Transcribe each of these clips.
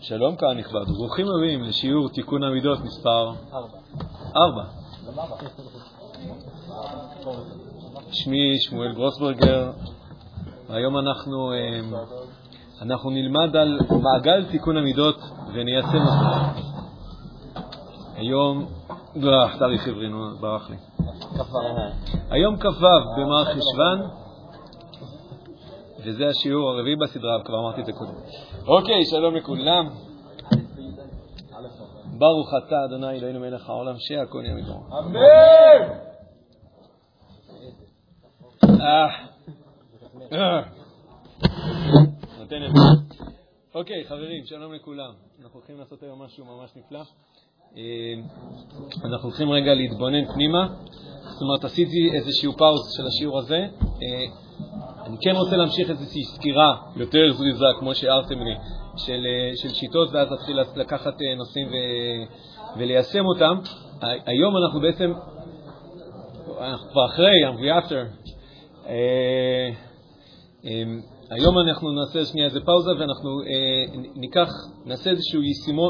שלום קהל נכבד, ברוכים הבאים לשיעור תיקון המידות מספר 4. שמי שמואל גרוסברגר, והיום אנחנו, אמ, אנחנו נלמד על מעגל תיקון המידות וניישם אותו. היום, לא, תאריך עברי, ברח לי. היום כ"ו במערכ חשוון, וזה השיעור הרביעי בסדרה, כבר אמרתי את זה קודם. אוקיי, שלום לכולם. ברוך אתה, אדוני אלוהינו מלך העולם, שהכל יהיה מדור. אמן! אה. אה. אוקיי, חברים, שלום לכולם. אנחנו הולכים לעשות היום משהו ממש נפלא. אה, אנחנו הולכים רגע להתבונן פנימה. זאת אומרת, עשיתי איזשהו פאוז של השיעור הזה. אה, אני כן רוצה להמשיך איזושהי סקירה יותר זריזה, כמו שהערתם לי, של, של שיטות, ואז להתחיל לקחת נושאים ו, וליישם אותם. היום אנחנו בעצם, אנחנו כבר אחרי, we after. אה, אמ, היום אנחנו נעשה שנייה איזה פאוזה ואנחנו אה, ניקח, נעשה איזשהו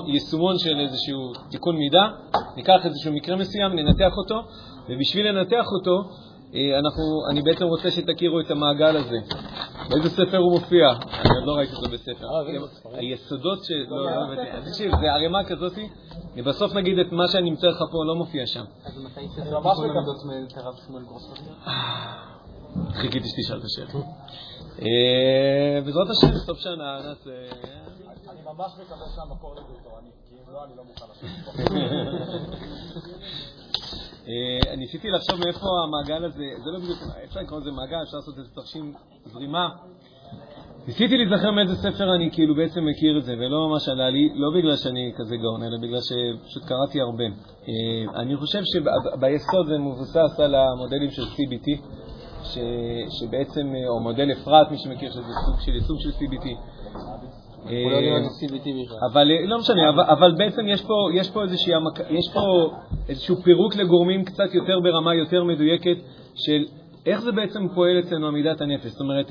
יישומון, של איזשהו תיקון מידה, ניקח איזשהו מקרה מסוים, ננתח אותו, ובשביל לנתח אותו, אה, אנחנו, אני בעצם רוצה שתכירו את המעגל הזה. באיזה ספר הוא מופיע? אני עוד לא ראיתי אותו בספר. היסודות של... לא, לא הבאתי. תקשיב, זה ערימה כזאת, ובסוף נגיד את מה שאני אמצא לך פה לא מופיע שם. אז מתי יצא ממש מקבלות את הרב שמואל גרוספרדר? חיכיתי שתשאל את השאלה. בעזרת השם, סוף שנה נעשה... אני ממש מקווה שהמקור לזה תורני, כי אם לא, אני לא מוכן לשבת פה. ניסיתי לחשוב מאיפה המעגל הזה, זה לא בדיוק, אפשר לקרוא לזה מעגל, אפשר לעשות איזה תרשים זרימה. ניסיתי להיזכר מאיזה ספר אני כאילו בעצם מכיר את זה, ולא ממש עלה לי, לא בגלל שאני כזה גאון, אלא בגלל שפשוט קראתי הרבה. אני חושב שביסוד זה מבוסס על המודלים של CBT, ש, שבעצם, או מודל אפרת, מי שמכיר שזה סוג של יישום של CBT. אבל לא משנה, אבל, בעצם יש פה, יש איזשהו פירוק לגורמים קצת יותר ברמה יותר מדויקת של איך זה בעצם פועל אצלנו עמידת הנפש. זאת אומרת,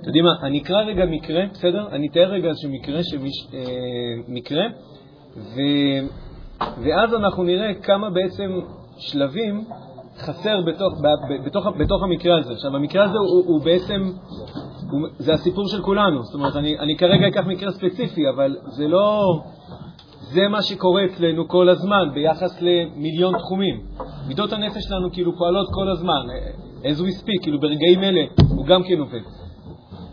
אתם יודעים מה, אני אקרא רגע מקרה, בסדר? אני אתאר רגע איזשהו מקרה, שמיש, אה, מקרה ו, ואז אנחנו נראה כמה בעצם שלבים חסר בתוך, בתוך, בתוך המקרה הזה. עכשיו, המקרה הזה הוא, הוא בעצם, הוא, זה הסיפור של כולנו. זאת אומרת, אני, אני כרגע אקח מקרה ספציפי, אבל זה לא... זה מה שקורה אצלנו כל הזמן ביחס למיליון תחומים. מידות הנפש שלנו כאילו פועלות כל הזמן, as we speak, כאילו ברגעים אלה הוא גם כן עובד.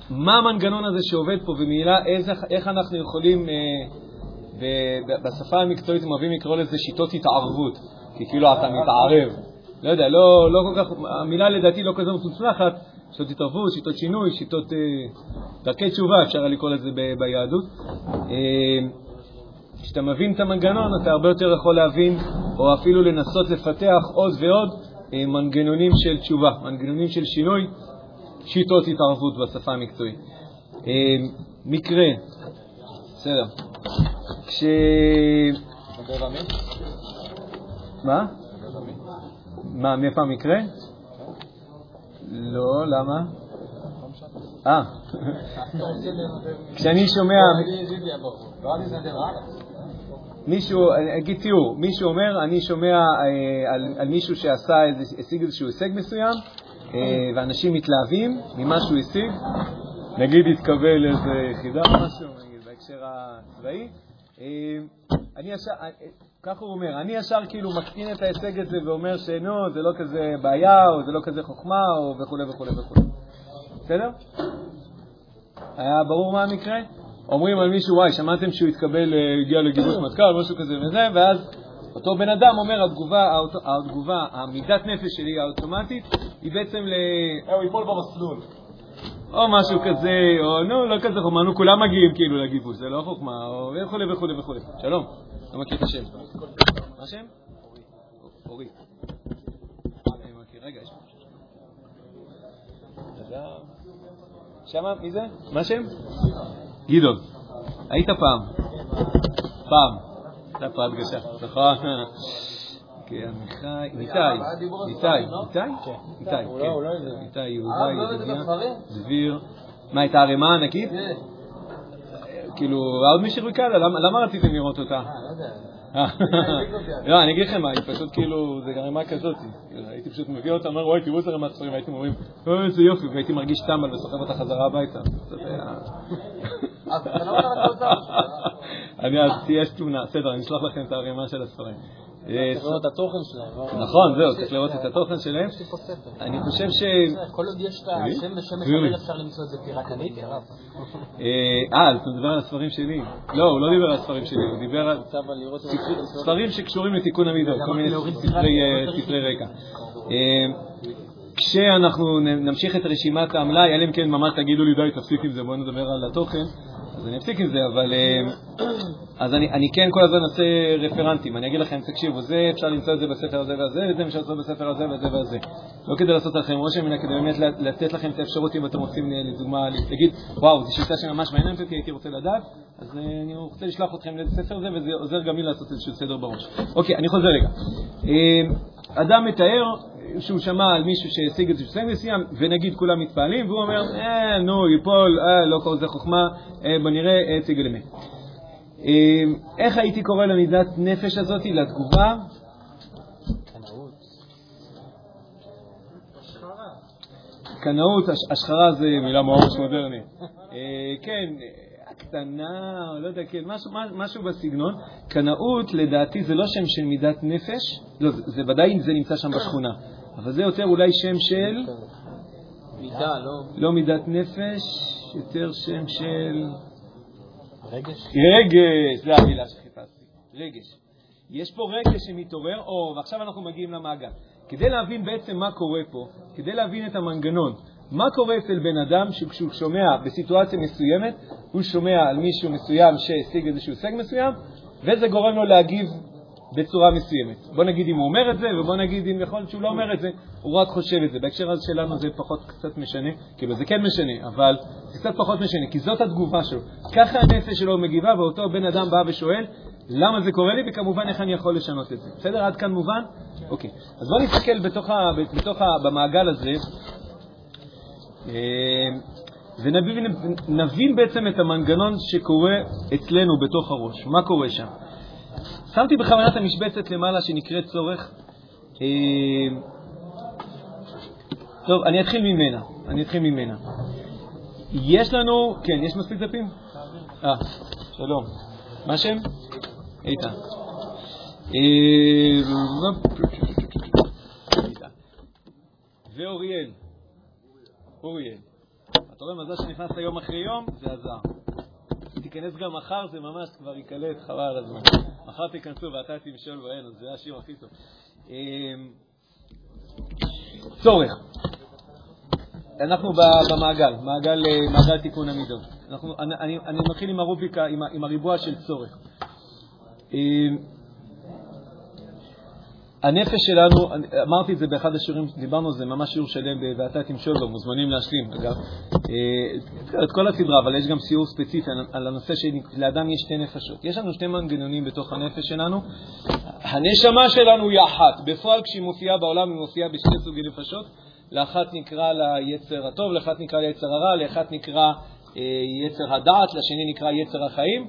מה המנגנון הזה שעובד פה, ומעילה איך אנחנו יכולים, אה, בשפה המקצועית הם אוהבים לקרוא לזה שיטות התערבות, כי כאילו אתה מתערב. לא יודע, לא, לא כל כך, המילה לדעתי לא כזו מוצלחת, שיטות התערבות, שיטות שינוי, שיטות, אה, דרכי תשובה, אפשר לקרוא לזה ב, ביהדות. אה, כשאתה מבין את המנגנון, אתה הרבה יותר יכול להבין, או אפילו לנסות לפתח עוד ועוד אה, מנגנונים של תשובה, מנגנונים של שינוי, שיטות התערבות בשפה המקצועית. אה, מקרה, בסדר. כש... מה? מה, מאיפה המקרה? לא, למה? אה, כשאני שומע... מישהו, אני אגיד תיאור, מישהו אומר, אני שומע אה, על, על מישהו שעשה, איזה, השיג איזשהו הישג מסוים, אה, ואנשים מתלהבים ממה שהוא השיג, נגיד התקבל לאיזה יחידה או משהו, נגיד, בהקשר הצבאי, אה, אני ישר, ככה הוא אומר, אני ישר כאילו מקטין את ההישג הזה ואומר שנו, זה לא כזה בעיה, או זה לא כזה חוכמה, או וכו' וכו' וכו'. בסדר? היה ברור מה המקרה? אומרים על מישהו, וואי, שמעתם שהוא התקבל, הגיע לגיבוש מטכ"ל, משהו כזה וזה, ואז אותו בן אדם אומר, התגובה, התגובה, המידת נפש שלי האוטומטית, היא בעצם ל... הוא ייפול במסלול. או משהו כזה, או נו, לא כזה חוכמה, נו, כולם מגיעים כאילו לגיבוש, זה לא חוכמה, או וכו' וכו' וכו'. שלום, לא מכיר את השם. מה השם? אורי. יש שמה, מי זה? מה השם? גדעון. היית פעם. פעם. הייתה פה הדגשה, נכון? כן, עמיחי, ניתאי, ניתאי, ניתאי? איתי, כן. איתי יהודה, ידידיה, דביר, מה, את הערימה הענקית? כן. כאילו, עוד מישהו ריקה? למה רציתם לראות אותה? אה, לא. לא, אני אגיד לכם מה, היא פשוט כאילו, זה ערימה כזאת. הייתי פשוט מביא אותה, אומר, וואי, תראו איזה ערימת ספרים, הייתם אומרים, אוי, איזה יופי, והייתי מרגיש טמבל וסוחב אותה חזרה הביתה. לא? אני אז, יש תמונה, בסדר, אני אשלח לכם את הערימה של הספרים. אה, צריך לראות את התוכן שלהם. לא? נכון, זהו, צריך לראות את התוכן שלהם. פה ספר. אני חושב ש... כל עוד יש את. השם ושם. מחבר אפשר למצוא את זה פיראטנית, הרב. אה, אה, אתה מדבר על הספרים שלי. לא, הוא לא דיבר על הספרים שלי, הוא דיבר על ספרים שקשורים לתיקון המידות, כל מיני ספרי, אה, רקע. אה, כשאנחנו נמשיך את רשימת המלאי, אלא אם כן ממש תגידו לי, די, תפסיק עם זה, בואו נדבר על התוכן, אז אני אפסיק עם זה, אבל... אה, אז אני, אני כן כל הזמן עושה רפרנטים, אני אגיד לכם, תקשיבו, זה אפשר למצוא את זה בספר הזה והזה, וזה אפשר למצוא בספר הזה והזה והזה. לא כדי לעשות לכם רושם, אלא כדי באמת לתת לכם את האפשרות, אם אתם רוצים, אה, לדוגמה, להגיד, וואו, זו שיטה שממש מעניינת אותי, הייתי רוצה לדעת, אז אה, אני רוצה לשלוח אתכם לאיזה ספר זה, וזה עוזר גם לי לעשות איזשהו סדר בראש. אוקיי, אני חוזר רגע. אה, אדם מתאר שהוא שמע על מישהו שהשיג איזשהו הישג מסוים, ונגיד כולם מתפעלים, והוא אומר, אה, נו, ייפול, אה, לא כל זה חוכמה, אה, בוא נראה, אה, תיגל אמת. אה, איך הייתי קורא למידת נפש הזאת, לתגובה? קנאות, הש- השחרה זה מילה ממש מודרנית. אה, כן, הקטנה, או לא יודע, כן, משהו, מה- משהו בסגנון. קנאות, לדעתי, זה לא שם של מידת נפש, לא, זה, זה ודאי זה נמצא שם בשכונה, אבל זה יותר אולי שם של, מידה, לא? לא מידת נפש, יותר שם של רגש? רגש, זו המילה שחיפשתי, רגש. יש פה רגש שמתעורר, או, ועכשיו אנחנו מגיעים למעגל. כדי להבין בעצם מה קורה פה, כדי להבין את המנגנון, מה קורה אצל בן אדם שכשהוא שומע בסיטואציה מסוימת, הוא שומע על מישהו מסוים שהשיג איזשהו הישג מסוים, וזה גורם לו להגיב בצורה מסוימת. בוא נגיד אם הוא אומר את זה, ובוא נגיד אם יכול להיות שהוא לא אומר את זה, הוא רק חושב את זה. בהקשר הזה שלנו זה פחות קצת משנה, כאילו זה כן משנה, אבל זה קצת פחות משנה, כי זאת התגובה שלו. ככה הנפש שלו מגיבה, ואותו בן אדם בא ושואל, למה זה קורה לי, וכמובן איך אני יכול לשנות את זה. בסדר? עד כאן מובן? אוקיי. אז בואו נסתכל בתוך ה, בתוך ה, במעגל הזה, ונבין נבין בעצם את המנגנון שקורה אצלנו בתוך הראש. מה קורה שם? שמתי בכוונה את המשבצת למעלה שנקראת צורך. אה, טוב, אני אתחיל ממנה. אני אתחיל ממנה. יש לנו, כן, יש מספיק דפים? אה, שלום. מה השם? איתן. איתן. ואוריאל. אוריאל. אתה רואה, מזל שנכנסת יום אחרי יום, זה עזר. תיכנס גם מחר, זה ממש כבר ייקלט, חבל על הזמן. מחר תיכנסו ואתה תמשול בהן, אז זה השיר הכי טוב. אמ, צורך. אנחנו במעגל, מעגל, אה, מעגל תיקון המידות. אני, אני, מתחיל עם הרוביקה, עם, עם הריבוע של צורך. הנפש שלנו, אמרתי את זה באחד השיעורים, דיברנו על זה, ממש שיעור שלם, ב- ואתה תמשול בו, מוזמנים להשלים, אגב. אה, את כל הסדרה, אבל יש גם סיור ספציפי על- הנושא שלאדם יש שתי נפשות. יש לנו שני מנגנונים בתוך הנפש שלנו. הנשמה שלנו היא אחת. בפועל, כשהיא מופיעה בעולם, היא מופיעה בשני סוגי נפשות. לאחת נקרא לה יצר הטוב, לאחת נקרא לה יצר הרע, לאחת נקרא אה, יצר הדעת, לשני נקרא יצר החיים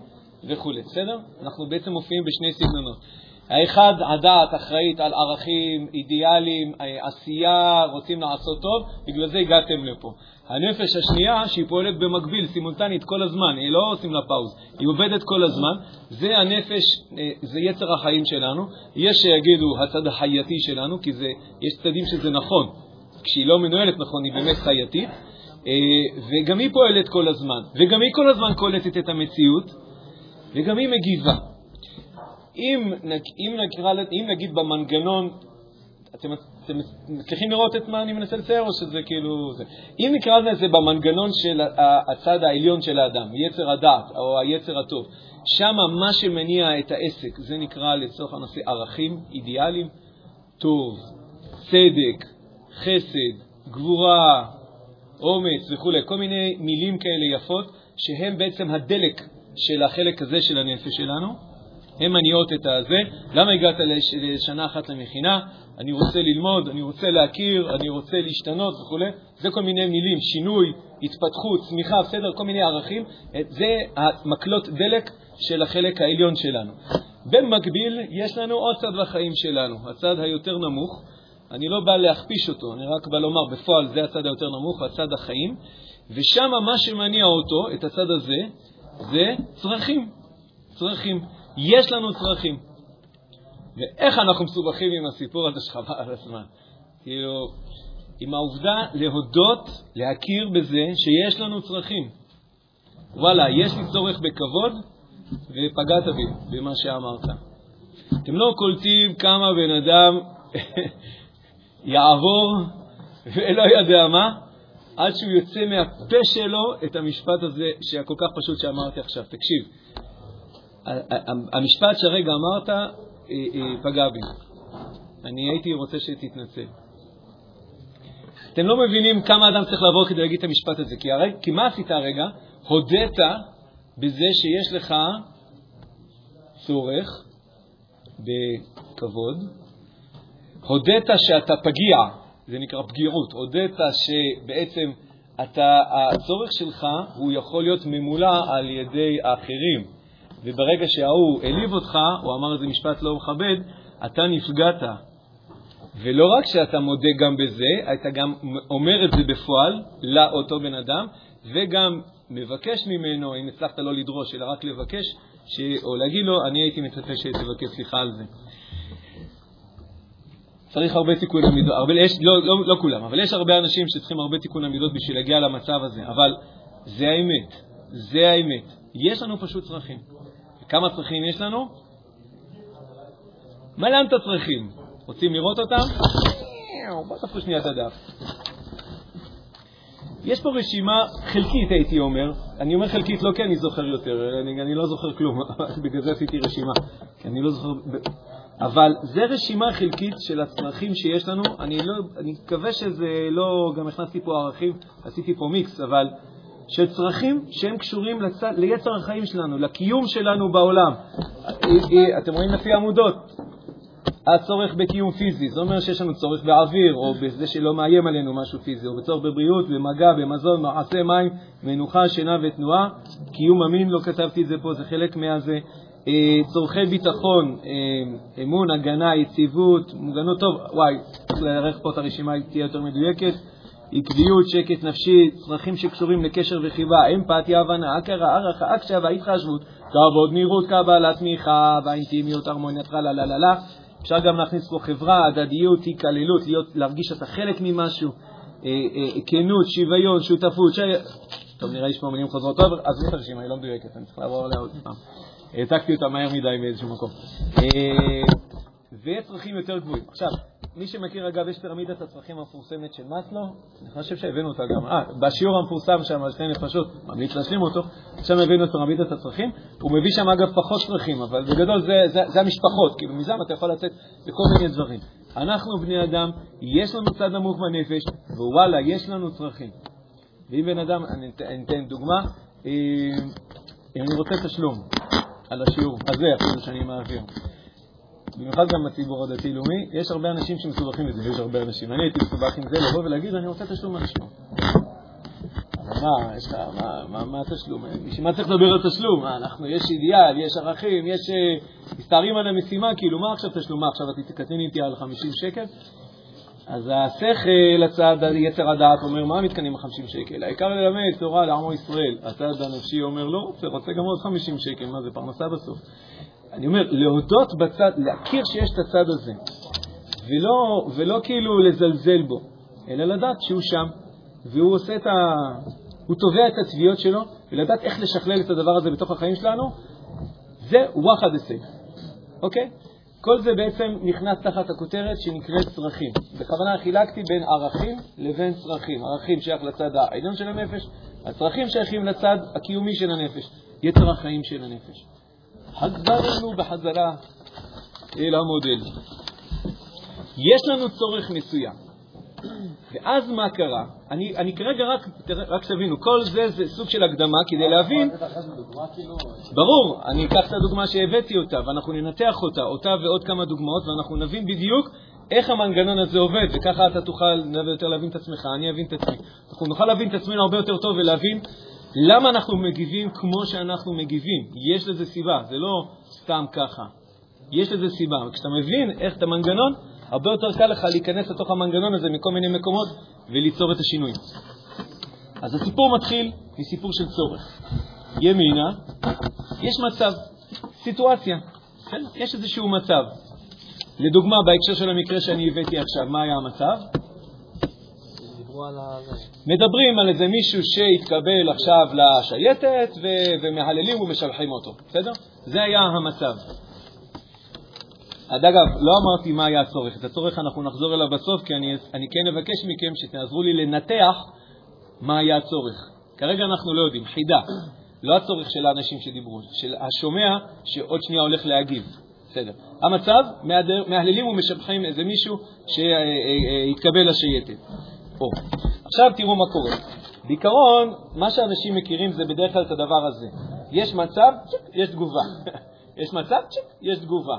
וכולי, בסדר? אנחנו בעצם מופיעים בשני סגנונות. האחד, הדעת אחראית על ערכים, אידיאלים, עשייה, רוצים לעשות טוב, בגלל זה הגעתם לפה. הנפש השנייה, שהיא פועלת במקביל, סימולטנית כל הזמן, היא לא עושים לה פאוז, היא עובדת כל הזמן, זה הנפש, אה, זה יצר החיים שלנו. יש שיגידו הצד החייתי שלנו, כי זה, יש צדדים שזה נכון. כשהיא לא מנוהלת נכון, היא באמת חייתית, אה, וגם היא פועלת כל הזמן, וגם היא כל הזמן קולטת את המציאות, וגם היא מגיבה. אם, אם, נקרא, אם נגיד במנגנון, אתם, אתם מצליחים לראות את מה אני מנסה לצייר, או שזה כאילו... זה. אם נקרא לזה במנגנון של הצד העליון של האדם, יצר הדעת או היצר הטוב, שם מה שמניע את העסק, זה נקרא לצורך הנושא ערכים, אידיאלים, טוב, צדק, חסד, גבורה, אומץ וכו', כל מיני מילים כאלה יפות, שהם בעצם הדלק של החלק הזה של הנפש שלנו. הן מניעות את הזה. למה הגעת לש, לשנה אחת למכינה? אני רוצה ללמוד, אני רוצה להכיר, אני רוצה להשתנות וכו'. זה כל מיני מילים, שינוי, התפתחות, צמיחה, בסדר, כל מיני ערכים. זה המקלות דלק של החלק העליון שלנו. במקביל, יש לנו עוד צד בחיים שלנו, הצד היותר נמוך. אני לא בא להכפיש אותו, אני רק בא לומר, בפועל זה הצד היותר נמוך, הצד החיים, ושם מה שמניע אותו, את הצד הזה, זה צרכים. צרכים. יש לנו צרכים. ואיך אנחנו מסובכים עם הסיפור הזה שלך על הזמן? כאילו, עם העובדה להודות, להכיר בזה שיש לנו צרכים. וואלה, יש לי צורך בכבוד, ופגעת בי במה שאמרת. אתם לא קולטים כמה בן אדם יעבור ולא יודע מה, עד שהוא יוצא מהפה שלו את המשפט הזה, שהכל כך פשוט שאמרתי עכשיו. תקשיב, המשפט שהרגע אמרת פגע בי. אני הייתי רוצה שתתנצל. אתם לא מבינים כמה אדם צריך לעבור כדי להגיד את המשפט הזה, כי, הרי, כי מה עשית הרגע? הודית בזה שיש לך צורך בכבוד, הודית שאתה פגיע, זה נקרא פגיעות, הודית שבעצם אתה, הצורך שלך הוא יכול להיות ממולא על ידי האחרים, וברגע שההוא העליב אותך, הוא אמר איזה משפט לא מכבד, אתה נפגעת. ולא רק שאתה מודה גם בזה, אתה גם אומר את זה בפועל לאותו בן אדם, וגם מבקש ממנו, אם הצלחת לא לדרוש, אלא רק לבקש, ש... או להגיד לו, אני הייתי מצפה שתבקש סליחה על זה. צריך הרבה תיקון המידות, הרבה, יש, לא, לא, לא כולם, אבל יש הרבה אנשים שצריכים הרבה תיקון המידות בשביל להגיע למצב הזה, אבל זה האמת, זה האמת. יש לנו פשוט צרכים. כמה צרכים יש לנו? מלא את הצרכים. רוצים לראות אותם? בוא תפו שנייה את הדף. יש פה רשימה חלקית, הייתי אומר. אני אומר חלקית לא כי אני זוכר יותר, אני, אני לא זוכר כלום, בגלל זה עשיתי רשימה. כי אני לא זוכר... אבל זה רשימה חלקית של הצרכים שיש לנו. אני, לא, אני מקווה שזה לא, גם הכנסתי פה ערכים, עשיתי פה מיקס, אבל של צרכים שהם קשורים לצד, ליצר החיים שלנו, לקיום שלנו בעולם. אתם רואים לפי עמודות, הצורך בקיום פיזי, זה אומר שיש לנו צורך באוויר, או בזה שלא מאיים עלינו משהו פיזי, או בצורך בבריאות, במגע, במזון, מעשה מים, מנוחה, שינה ותנועה. קיום המין, לא כתבתי את זה פה, זה חלק מהזה. אה, צורכי ביטחון, אה, אמון, הגנה, יציבות, מוגנות, טוב, וואי, צריך לארך פה את הרשימה, היא תהיה יותר מדויקת. עקביות, שקט נפשי, צרכים שקשורים לקשר וחיבה, אמפתיה, הבנה, הכרה, הערכה, הקשבה, התחשבות, כבוד, נראות, קבלה, תמיכה, והאינטימיות, הרמוניה, טרלה, לה, לה, לה. אפשר גם להכניס פה חברה, הדדיות, התקללות, להרגיש שאתה חלק ממשהו, אה, אה, כנות, שוויון, שותפות. ש... טוב, נראה לי שיש פה מילים חוזרות. טוב, עזבי את הרשימה, היא לא מדויקת, אני צריך לעבור עליה עוד פעם. העתקתי אותה מהר מדי באיזשהו מקום. אה, ויש צרכים יותר גבוהים. עכשיו, מי שמכיר, אגב, יש פירמידת הצרכים המפורסמת של מאסלו, אני חושב שהבאנו אותה גם, אה, בשיעור המפורסם שם על שתי נפשות, ממליץ להשלים אותו, שם הבאנו את פירמידת הצרכים, הוא מביא שם אגב פחות צרכים, אבל בגדול זה, זה, זה המשפחות, כאילו מזם אתה יכול לצאת לכל מיני דברים. אנחנו בני אדם, יש לנו צד נמוך בנפש, ווואלה, יש לנו צרכים. ואם בן אדם, אני, אני אתן דוגמה, אם אני רוצה תשלום על השיעור הזה אפילו שאני מעביר, במיוחד גם בציבור הדתי-לאומי, יש הרבה אנשים שמסובכים בזה, ויש הרבה אנשים. אני הייתי מסובך עם זה, לבוא ולהגיד, אני רוצה תשלום על השיעור. אבל מה, יש לך, מה, מה, מה התשלום? בשביל מה צריך לדבר על תשלום? מה, אנחנו, יש אידיאל, יש ערכים, יש... uh, מסתערים על המשימה, כאילו, מה עכשיו תשלום? מה, עכשיו אתה תקטין איתי על 50 שקל? אז השכל, הצד יצר הדעת, אומר, מה מתקנים ב-50 שקל? העיקר ללמד תורה לעמו ישראל. הצד הנפשי אומר, לא רוצה, רוצה גם עוד 50 שקל, מה זה פרנסה בסוף? אני אומר, להודות בצד, להכיר שיש את הצד הזה, ולא, ולא כאילו לזלזל בו, אלא לדעת שהוא שם, והוא עושה את ה... הוא תובע את התביעות שלו, ולדעת איך לשכלל את הדבר הזה בתוך החיים שלנו, זה וואחד הישג, אוקיי? כל זה בעצם נכנס תחת הכותרת שנקראת צרכים. בכוונה חילקתי בין ערכים לבין צרכים. ערכים שייך לצד העליון של הנפש, הצרכים שייכים לצד הקיומי של הנפש, יתר החיים של הנפש. חזרנו בחזרה אל המודל. יש לנו צורך מסוים. ואז מה קרה? אני, אני כרגע רק, רק תבינו, כל זה זה סוג של הקדמה כדי להבין, ברור, אני אקח את הדוגמה שהבאתי אותה, ואנחנו ננתח אותה, אותה ועוד כמה דוגמאות, ואנחנו נבין בדיוק איך המנגנון הזה עובד, וככה אתה תוכל יותר להבין את עצמך, אני אבין את עצמי. אנחנו נוכל להבין את עצמנו הרבה יותר טוב ולהבין למה אנחנו מגיבים כמו שאנחנו מגיבים. יש לזה סיבה, זה לא סתם ככה. יש לזה סיבה. וכשאתה מבין איך את המנגנון, הרבה יותר קל לך להיכנס לתוך המנגנון הזה מכל מיני מקומות וליצור את השינוי. אז הסיפור מתחיל מסיפור של צורך. ימינה, יש מצב, סיטואציה? יש איזשהו מצב. לדוגמה, בהקשר של המקרה שאני הבאתי עכשיו, מה היה המצב? מדברים על איזה מישהו שהתקבל עכשיו לשייטת ו- ומהללים ומשלחים אותו, בסדר? זה היה המצב. עד אגב, לא אמרתי מה היה הצורך. את הצורך אנחנו נחזור אליו בסוף, כי אני, אני כן אבקש מכם שתעזרו לי לנתח מה היה הצורך. כרגע אנחנו לא יודעים. חידה, לא הצורך של האנשים שדיברו, של השומע שעוד שנייה הולך להגיב. בסדר. המצב, מהללים ומשבחים איזה מישהו שהתקבל לשייטת. פה. עכשיו תראו מה קורה. בעיקרון, מה שאנשים מכירים זה בדרך כלל את הדבר הזה. יש מצב, יש תגובה. יש מצב, יש תגובה.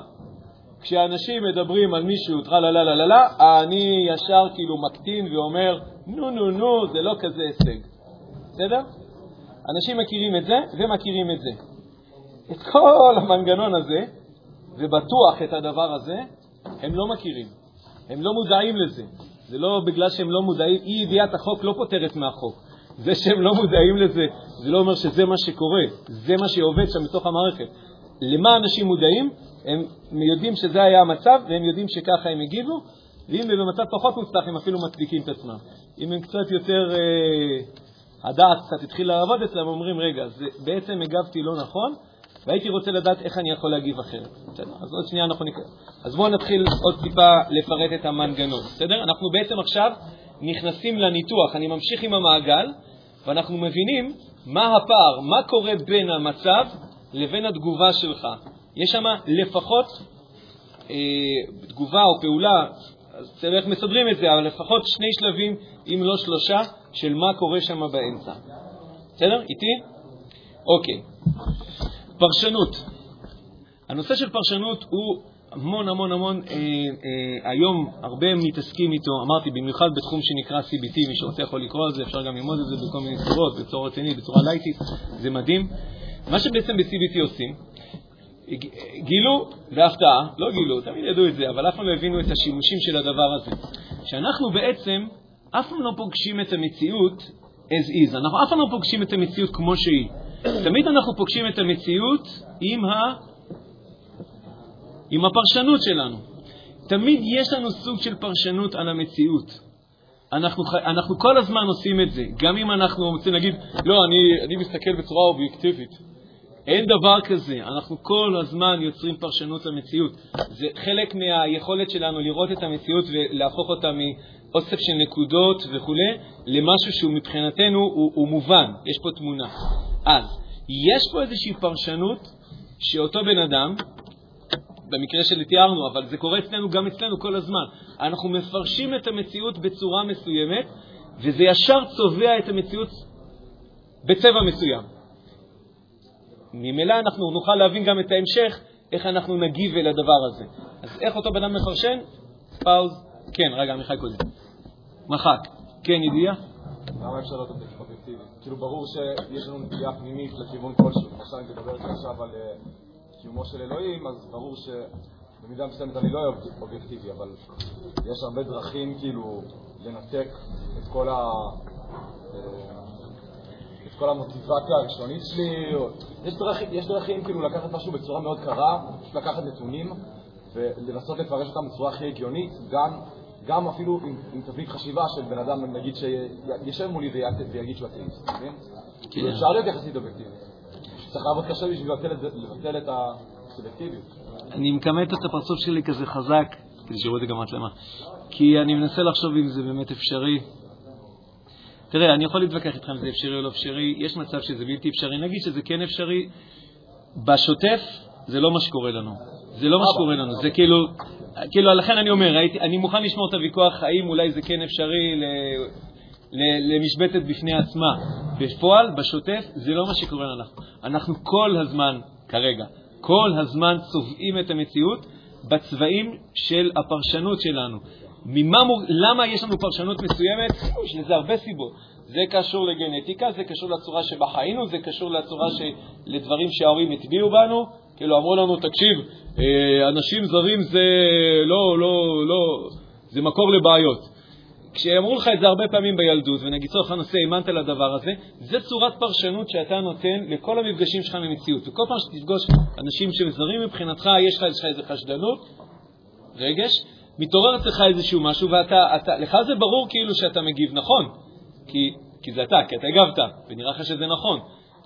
כשאנשים מדברים על מישהו, טרלה לה לה לה, אני ישר כאילו מקטין ואומר, נו נו נו, זה לא כזה הישג. בסדר? אנשים מכירים את זה ומכירים את זה. את כל המנגנון הזה, ובטוח את הדבר הזה, הם לא מכירים. הם לא מודעים לזה. זה לא בגלל שהם לא מודעים, אי-ידיעת החוק לא פותרת מהחוק. זה שהם לא מודעים לזה, זה לא אומר שזה מה שקורה, זה מה שעובד שם בתוך המערכת. למה אנשים מודעים? הם יודעים שזה היה המצב, והם יודעים שככה הם הגיבו, ואם הם במצב פחות מוצלח, הם אפילו מצדיקים את עצמם. אם הם קצת יותר, אה, הדעת קצת התחיל לעבוד אצלם, אומרים, רגע, זה, בעצם הגבתי לא נכון, והייתי רוצה לדעת איך אני יכול להגיב אחרת. בסדר? אז עוד שנייה אנחנו נקרא. אז בואו נתחיל עוד טיפה לפרט את המנגנון. בסדר? אנחנו בעצם עכשיו נכנסים לניתוח. אני ממשיך עם המעגל, ואנחנו מבינים מה הפער, מה קורה בין המצב לבין התגובה שלך. יש שם לפחות אה, תגובה או פעולה, אז תראה איך מסדרים את זה, אבל לפחות שני שלבים, אם לא שלושה, של מה קורה שם באמצע. בסדר? איתי? אוקיי. פרשנות. הנושא של פרשנות הוא המון המון המון, אה, אה, היום הרבה מתעסקים איתו, אמרתי, במיוחד בתחום שנקרא CBT, מי שרוצה יכול לקרוא על זה, אפשר גם ללמוד את זה בכל מיני צורות, בצורה רצינית, בצורה לייטית, זה מדהים. מה שבעצם ב-CBT עושים, גילו בהפתעה, לא גילו, תמיד ידעו את זה, אבל אף פעם לא הבינו את השימושים של הדבר הזה. שאנחנו בעצם אף פעם לא פוגשים את המציאות as is, אנחנו אף פעם לא פוגשים את המציאות כמו שהיא. תמיד אנחנו פוגשים את המציאות עם, ה... עם הפרשנות שלנו. תמיד יש לנו סוג של פרשנות על המציאות. אנחנו, אנחנו כל הזמן עושים את זה, גם אם אנחנו רוצים להגיד, לא, אני, אני מסתכל בצורה אובייקטיבית. אין דבר כזה, אנחנו כל הזמן יוצרים פרשנות למציאות. זה חלק מהיכולת שלנו לראות את המציאות ולהפוך אותה מאוסף של נקודות וכו' למשהו שהוא מבחינתנו הוא, הוא מובן, יש פה תמונה. אז יש פה איזושהי פרשנות שאותו בן אדם, במקרה של תיארנו, אבל זה קורה אצלנו גם אצלנו כל הזמן, אנחנו מפרשים את המציאות בצורה מסוימת, וזה ישר צובע את המציאות בצבע מסוים. ממילא אנחנו נוכל להבין גם את ההמשך, איך אנחנו נגיב אל הדבר הזה. אז איך אותו בן אדם מפרשן? פאוז. כן, רגע, עמיחי קודם. מחק. כן, ידיעה? למה אפשר להיות אובייקטיבי? כאילו, ברור שיש לנו נטייה פנימית לכיוון כלשהו. למשל, אם תדבר עכשיו על אה, קיומו של אלוהים, אז ברור שבמידה מסוימת אני לא אובייקטיבי, אבל יש הרבה דרכים כאילו לנתק את כל ה... אה, את כל המוטיבציה הראשונית שלי. יש, דרכים, כאילו לקחת משהו בצורה מאוד קרה, לקחת נתונים ולנסות לפרש אותם בצורה הכי הגיונית, גם גם אפילו עם, עם תבנית חשיבה של בן אדם, נגיד, שישב מולי ויגיד שהוא אתאיסט, מבין? כאילו, אפשר להיות יחסית אובייקטיבי. צריך לעבוד קשה בשביל לבטל את הסלקטיביות. אני מכמת את הפרצוף שלי כזה חזק, כדי שיראו את זה גם מצלמה, כי אני מנסה לחשוב אם זה באמת אפשרי. תראה, אני יכול להתווכח איתך אם זה אפשרי או לא אפשרי, יש מצב שזה בלתי אפשרי. נגיד שזה כן אפשרי, בשוטף זה לא מה שקורה לנו. זה לא מה שקורה לנו, זה כאילו, כאילו, לכן אני אומר, הייתי, אני מוכן לשמור את הוויכוח האם אולי זה כן אפשרי ל, ל, למשבצת בפני עצמה. בפועל, בשוטף, זה לא מה שקורה לנו. אנחנו כל הזמן, כרגע, כל הזמן צובעים את המציאות בצבעים של הפרשנות שלנו. ממה, מור... למה יש לנו פרשנות מסוימת? יש לזה הרבה סיבות. זה קשור לגנטיקה, זה קשור לצורה שבה חיינו, זה קשור לצורה ש... לדברים שההורים הטביעו בנו. כאילו אמרו לנו, תקשיב, אה, אנשים זרים זה לא, לא, לא, זה מקור לבעיות. כשאמרו לך את זה הרבה פעמים בילדות, ונגיד צורך הנושא, האמנת לדבר הזה, זה צורת פרשנות שאתה נותן לכל המפגשים שלך למציאות. וכל פעם שתפגוש אנשים שהם זרים מבחינתך, יש לך איזו חשדנות, רגש, מתעורר אצלך איזשהו משהו, ולך זה ברור כאילו שאתה מגיב נכון, כי, כי זה אתה, כי אתה הגבת, ונראה לך שזה נכון.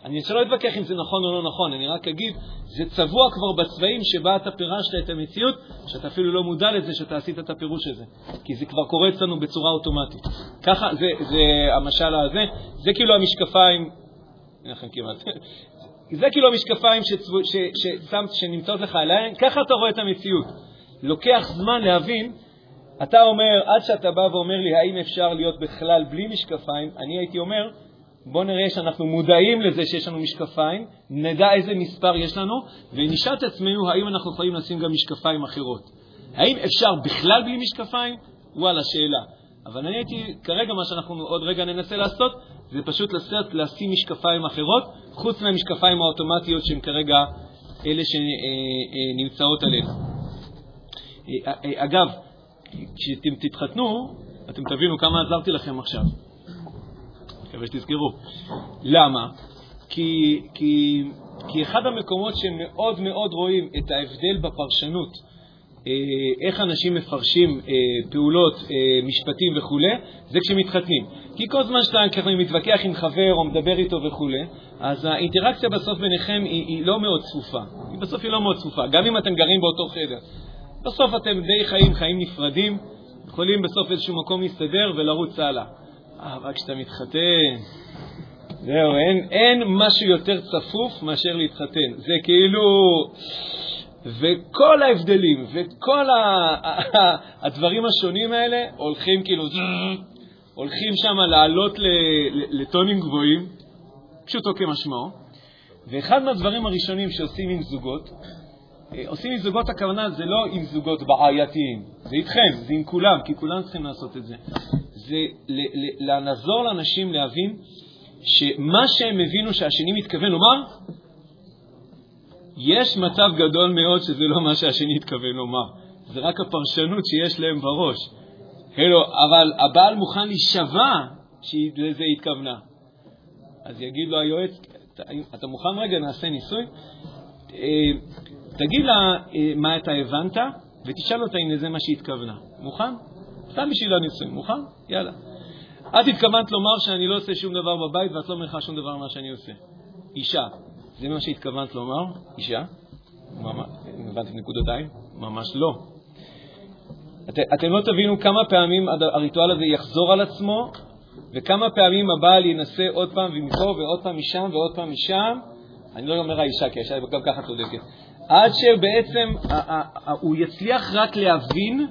אני שלא אתווכח אם זה נכון או לא נכון, אני רק אגיד, זה צבוע כבר בצבעים שבה אתה פירשת את המציאות, שאתה אפילו לא מודע לזה שאתה עשית את הפירוש הזה, כי זה כבר קורה אצלנו בצורה אוטומטית. ככה, זה, זה המשל הזה, זה כאילו המשקפיים, אין לכם כמעט, זה כאילו המשקפיים שצבו, ש, ששמת, שנמצאות לך על העין, ככה אתה רואה את המציאות. לוקח זמן להבין, אתה אומר, עד שאתה בא ואומר לי האם אפשר להיות בכלל בלי משקפיים, אני הייתי אומר, בואו נראה שאנחנו מודעים לזה שיש לנו משקפיים, נדע איזה מספר יש לנו, ונשאל את עצמנו האם אנחנו יכולים לשים גם משקפיים אחרות. האם אפשר בכלל בלי משקפיים? וואלה, שאלה. אבל אני הייתי, כרגע מה שאנחנו עוד רגע ננסה לעשות, זה פשוט לסרט, לשים משקפיים אחרות, חוץ מהמשקפיים האוטומטיות שהן כרגע אלה שנמצאות עלינו. אגב, כשאתם תתחתנו, אתם תבינו כמה עזרתי לכם עכשיו. מקווה שתזכרו. למה? כי, כי, כי אחד המקומות שמאוד מאוד רואים את ההבדל בפרשנות, אה, איך אנשים מפרשים אה, פעולות, אה, משפטים וכו', זה כשמתחתנים. כי כל זמן שאתה ככה מתווכח עם חבר או מדבר איתו וכו', אז האינטראקציה בסוף ביניכם היא, היא לא מאוד צפופה. בסוף היא לא מאוד צפופה, גם אם אתם גרים באותו חדר. בסוף אתם די חיים חיים נפרדים, יכולים בסוף איזשהו מקום להסתדר ולרוץ הלאה. אבל כשאתה מתחתן, זהו, אין, אין משהו יותר צפוף מאשר להתחתן. זה כאילו... וכל ההבדלים וכל ה... הדברים השונים האלה הולכים כאילו... הולכים שם לעלות לטונים גבוהים, פשוטו כמשמעו. ואחד מהדברים הראשונים שעושים עם זוגות, אה, עושים עם זוגות הכוונה זה לא עם זוגות בעייתיים, זה איתכם, זה עם כולם, כי כולם צריכים לעשות את זה. זה לעזור לאנשים להבין שמה שהם הבינו שהשני מתכוון לומר, יש מצב גדול מאוד שזה לא מה שהשני התכוון לומר, זה רק הפרשנות שיש להם בראש. הלו, אבל הבעל מוכן להישבע שלזה התכוונה. אז יגיד לו היועץ, אתה מוכן רגע, נעשה ניסוי? אה, תגיד לה אה, מה אתה הבנת, ותשאל אותה אם זה מה שהתכוונה. מוכן? סתם בשביל הניסוי. מוכן? יאללה. את התכוונת לומר שאני לא עושה שום דבר בבית ואת לא מניחה שום דבר ממה שאני עושה. אישה, זה מה שהתכוונת לומר? אישה? הבנתי נקודותיים? ממש לא. את, אתם לא תבינו כמה פעמים הריטואל הזה יחזור על עצמו, וכמה פעמים הבעל ינסה עוד פעם ומפה ועוד פעם משם ועוד פעם משם. אני לא אומר האישה, כי האישה גם ככה צודקת. עד שבעצם הוא יצליח רק להבין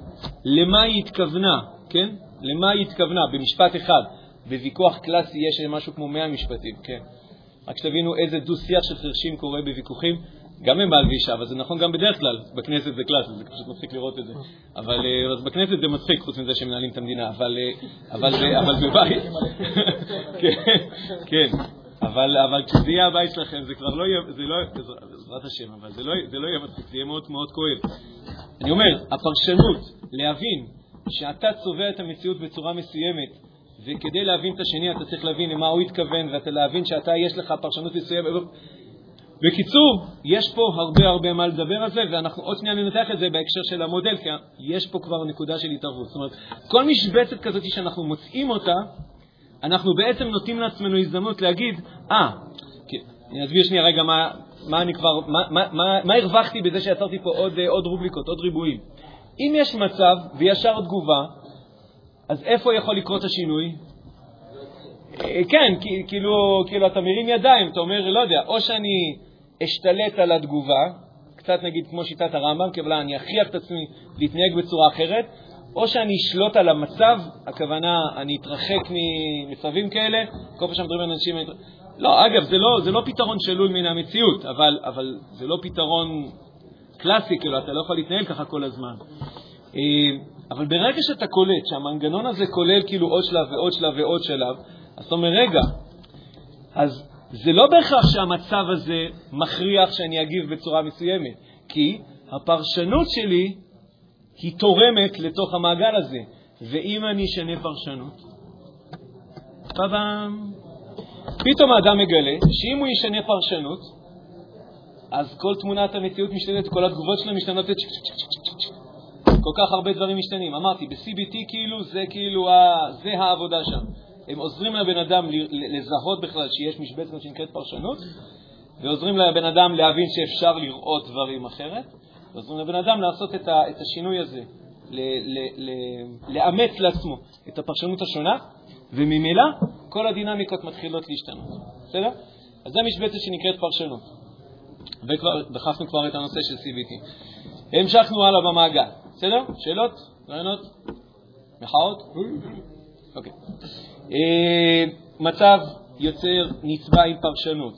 למה היא התכוונה, כן? למה היא התכוונה, במשפט אחד. בוויכוח קלאסי יש משהו כמו 100 משפטים, כן? רק שתבינו איזה דו-שיח של חרשים קורה בוויכוחים, גם עם בעל ואישה, אבל זה נכון גם בדרך כלל, בכנסת זה קלאסי, זה פשוט מצחיק לראות את זה. אבל אה, אז בכנסת זה מצחיק, חוץ מזה שמנהלים את המדינה, אבל, אה, אבל, אה, אבל בבית, כן, כן. אבל, אבל כשזה יהיה הבית שלכם, זה כבר לא יהיה, זה לא, בעזרת השם, אבל זה לא, זה לא יהיה מצחיק, זה יהיה מאוד מאוד כואב. אני אומר, הפרשנות, להבין שאתה צובע את המציאות בצורה מסוימת, וכדי להבין את השני אתה צריך להבין למה הוא התכוון, ואתה להבין שאתה, יש לך פרשנות מסוימת. בקיצור, יש פה הרבה הרבה מה לדבר על זה, ואנחנו עוד שנייה ננתח את זה בהקשר של המודל, כי יש פה כבר נקודה של התערבות. זאת אומרת, כל משבצת כזאת שאנחנו מוצאים אותה, אנחנו בעצם נותנים לעצמנו הזדמנות להגיד, אה, אני אסביר שנייה רגע מה, מה אני כבר, מה, מה, מה, מה הרווחתי בזה שיצרתי פה עוד, עוד רובליקות, עוד ריבועים. אם יש מצב וישר תגובה, אז איפה יכול לקרות השינוי? אה, כן, כאילו, כאילו אתה מרים ידיים, אתה אומר, לא יודע, או שאני אשתלט על התגובה, קצת נגיד כמו שיטת הרמב"ם, קבלה, אני אכריח את עצמי להתנהג בצורה אחרת, או שאני אשלוט על המצב, הכוונה, אני אתרחק ממצבים כאלה, כל פעם שמדברים על אנשים... לא, אגב, זה לא, זה לא פתרון שלול מן המציאות, אבל, אבל זה לא פתרון קלאסי, כאילו, אתה לא יכול להתנהל ככה כל הזמן. אה, אבל ברגע שאתה קולט שהמנגנון הזה כולל כאילו עוד שלב ועוד שלב ועוד שלב, אז אתה אומר, רגע, אז זה לא בהכרח שהמצב הזה מכריח שאני אגיב בצורה מסוימת, כי הפרשנות שלי היא תורמת לתוך המעגל הזה. ואם אני אשנה פרשנות, פאבאם, פתאום האדם מגלה שאם הוא ישנה פרשנות, אז כל תמונת המציאות משתנת, כל התגובות שלו משתנות, כל כך הרבה דברים משתנים. אמרתי, ב-CBT כאילו זה כאילו, זה העבודה שם. הם עוזרים לבן אדם לזהות בכלל שיש משבצת שנקראת פרשנות, ועוזרים לבן אדם להבין שאפשר לראות דברים אחרת, ועוזרים לבן אדם לעשות את, ה, את השינוי הזה, לאמץ לעצמו את הפרשנות השונה, וממילא כל הדינמיקות מתחילות להשתנות. בסדר? אז זו משבצת שנקראת פרשנות. וכבר דחפנו כבר את הנושא של CVT. המשכנו הלאה במעגל. בסדר? שאלות? רעיונות? מחאות? אוקיי. אה, מצב יוצר נצבע עם פרשנות.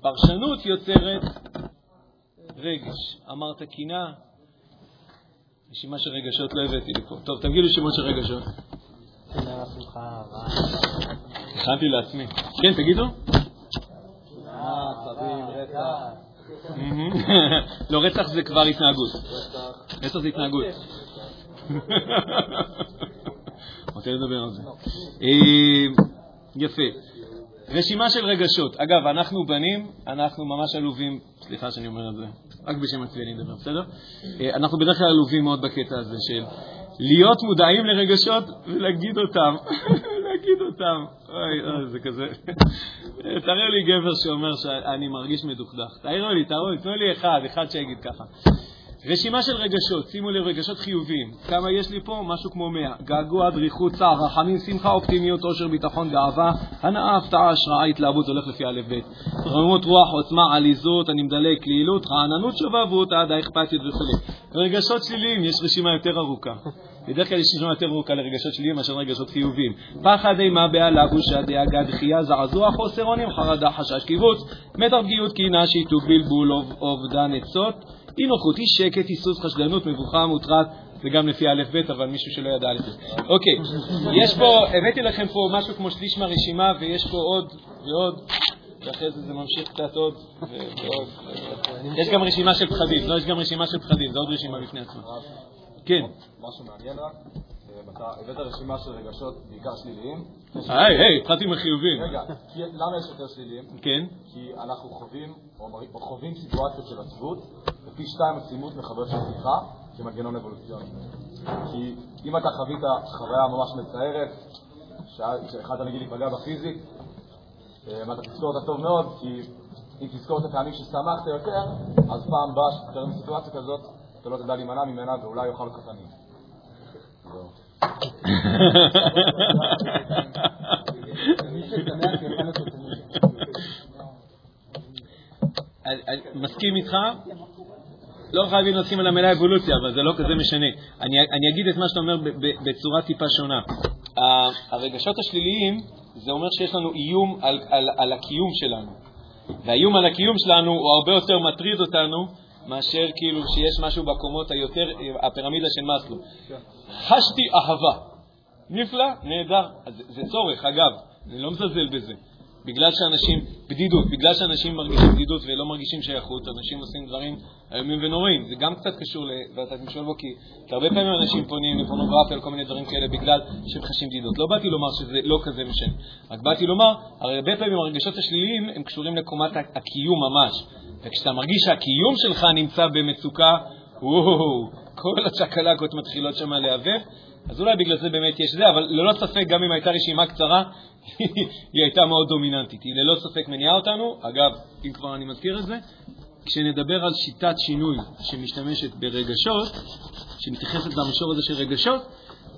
פרשנות יוצרת רגש. אמרת קינה, רשימה של רגשות לא הבאתי לי פה. טוב, תגידו שמות של רגשות. הכנתי לעצמי. כן, תגידו. לא, רצח זה כבר התנהגות. רצח זה התנהגות. רוצה לדבר על זה. אה, יפה. רשימה של רגשות. אגב, אנחנו בנים, אנחנו ממש עלובים, סליחה שאני אומר את זה, רק בשם עצמי אני מדבר, בסדר? אה, אנחנו בדרך כלל עלובים מאוד בקטע הזה של להיות מודעים לרגשות ולהגיד אותם, להגיד אותם. אוי, אוי, זה כזה. תראו לי גבר שאומר שאני מרגיש מדוכדך. תראו לי, תראו לי, תנו לי אחד, אחד שיגיד ככה. רשימה של רגשות, שימו לב, רגשות חיוביים. כמה יש לי פה? משהו כמו 100. געגוע, דריכות, צער, רחמים, שמחה, אופטימיות, עושר, ביטחון, גאווה, הנאה, הפתעה, השראה, התלהבות, הולך לפי א' ב'. רוממות רוח, עוצמה, עליזות, אני מדלג, קלילות, רעננות, שובבות, אהדה, אכפתיות וכו'. רגשות שליליים, יש רשימה יותר ארוכה. בדרך כלל יש רשימה יותר ארוכה לרגשות שליליים מאשר רגשות חיוביים. פחד, אימה, בהלה, בושה, דאגה, דחייה, זעזוע, חוסר אונים, חרדה, חשש, קיבוץ, מתח, פגיעות, קינה, שיתוק, בלבול, אובדן עצות. אי נוחות, אי שקט, היסוס, חשדנות, מבוכה, מוטרד, זה גם לפי א' ב', אבל מישהו שלא ידע א' ב'. אוקיי, יש פה, הבאתי לכם פה משהו כמו שליש מהרשימה, ויש פה עוד ועוד, ואחרי זה זה ממשיך קצת עוד ועוד. יש גם רשימה של פחדים, לא, יש גם רשימה של פחדים, זו עוד רשימה בפני עצמה. כן. משהו מעניין רק, הבאת רשימה של רגשות בעיקר שליליים. היי, היי, התחלתי עם החיובים. רגע, למה יש יותר שליליים? כן. כי אנחנו חווים, או חווים סיטואציות של עצבות, ופי שתיים עצימות מחוויות של שיחה, כמנגנון אבולוציוני. כי אם אתה חווית חוויה ממש מצערת, שהחלטת נגיד להיפגע בפיזית, אה, תזכור אותה טוב מאוד, כי אם תזכור את הפעמים ששמחת יותר, אז פעם באה שתקרב בסיטואציה כזאת, אתה לא תדע להימנע ממנה ואולי יאכל אותך תמיד. מסכים איתך, לא חייבים לשים על המילה אבולוציה, אבל זה לא כזה משנה. אני, אני אגיד את מה שאתה אומר בצורה טיפה שונה. הרגשות השליליים, זה אומר שיש לנו איום על, על, על הקיום שלנו. והאיום על הקיום שלנו הוא הרבה יותר מטריד אותנו מאשר כאילו שיש משהו בקומות היותר, הפירמידה של מאסלו. חשתי אהבה. נפלא, נהדר. זה, זה צורך, אגב, אני לא מזלזל בזה. בגלל שאנשים, בדידות, בגלל שאנשים מרגישים בדידות ולא מרגישים שייכות, אנשים עושים דברים איומים ונוראים. זה גם קצת קשור, ואתה משואל בו, כי, כי הרבה פעמים אנשים פונים לפורנוגרפיה וכל מיני דברים כאלה בגלל שהם חשים בדידות. לא באתי לומר שזה לא כזה משנה, רק באתי לומר, הרי הרבה פעמים הרגשות השליליים הם קשורים לקומת הקיום ממש. וכשאתה מרגיש שהקיום שלך נמצא במצוקה, וואו, כל הצ'קלקות מתחילות שם להיאבק, אז אולי בגלל זה באמת יש זה, אבל ללא ספק, גם אם הייתה רשימה קצרה, היא הייתה מאוד דומיננטית. היא ללא ספק מניעה אותנו. אגב, אם כבר אני מזכיר את זה, כשנדבר על שיטת שינוי שמשתמשת ברגשות, שמתייחסת למישור הזה של רגשות,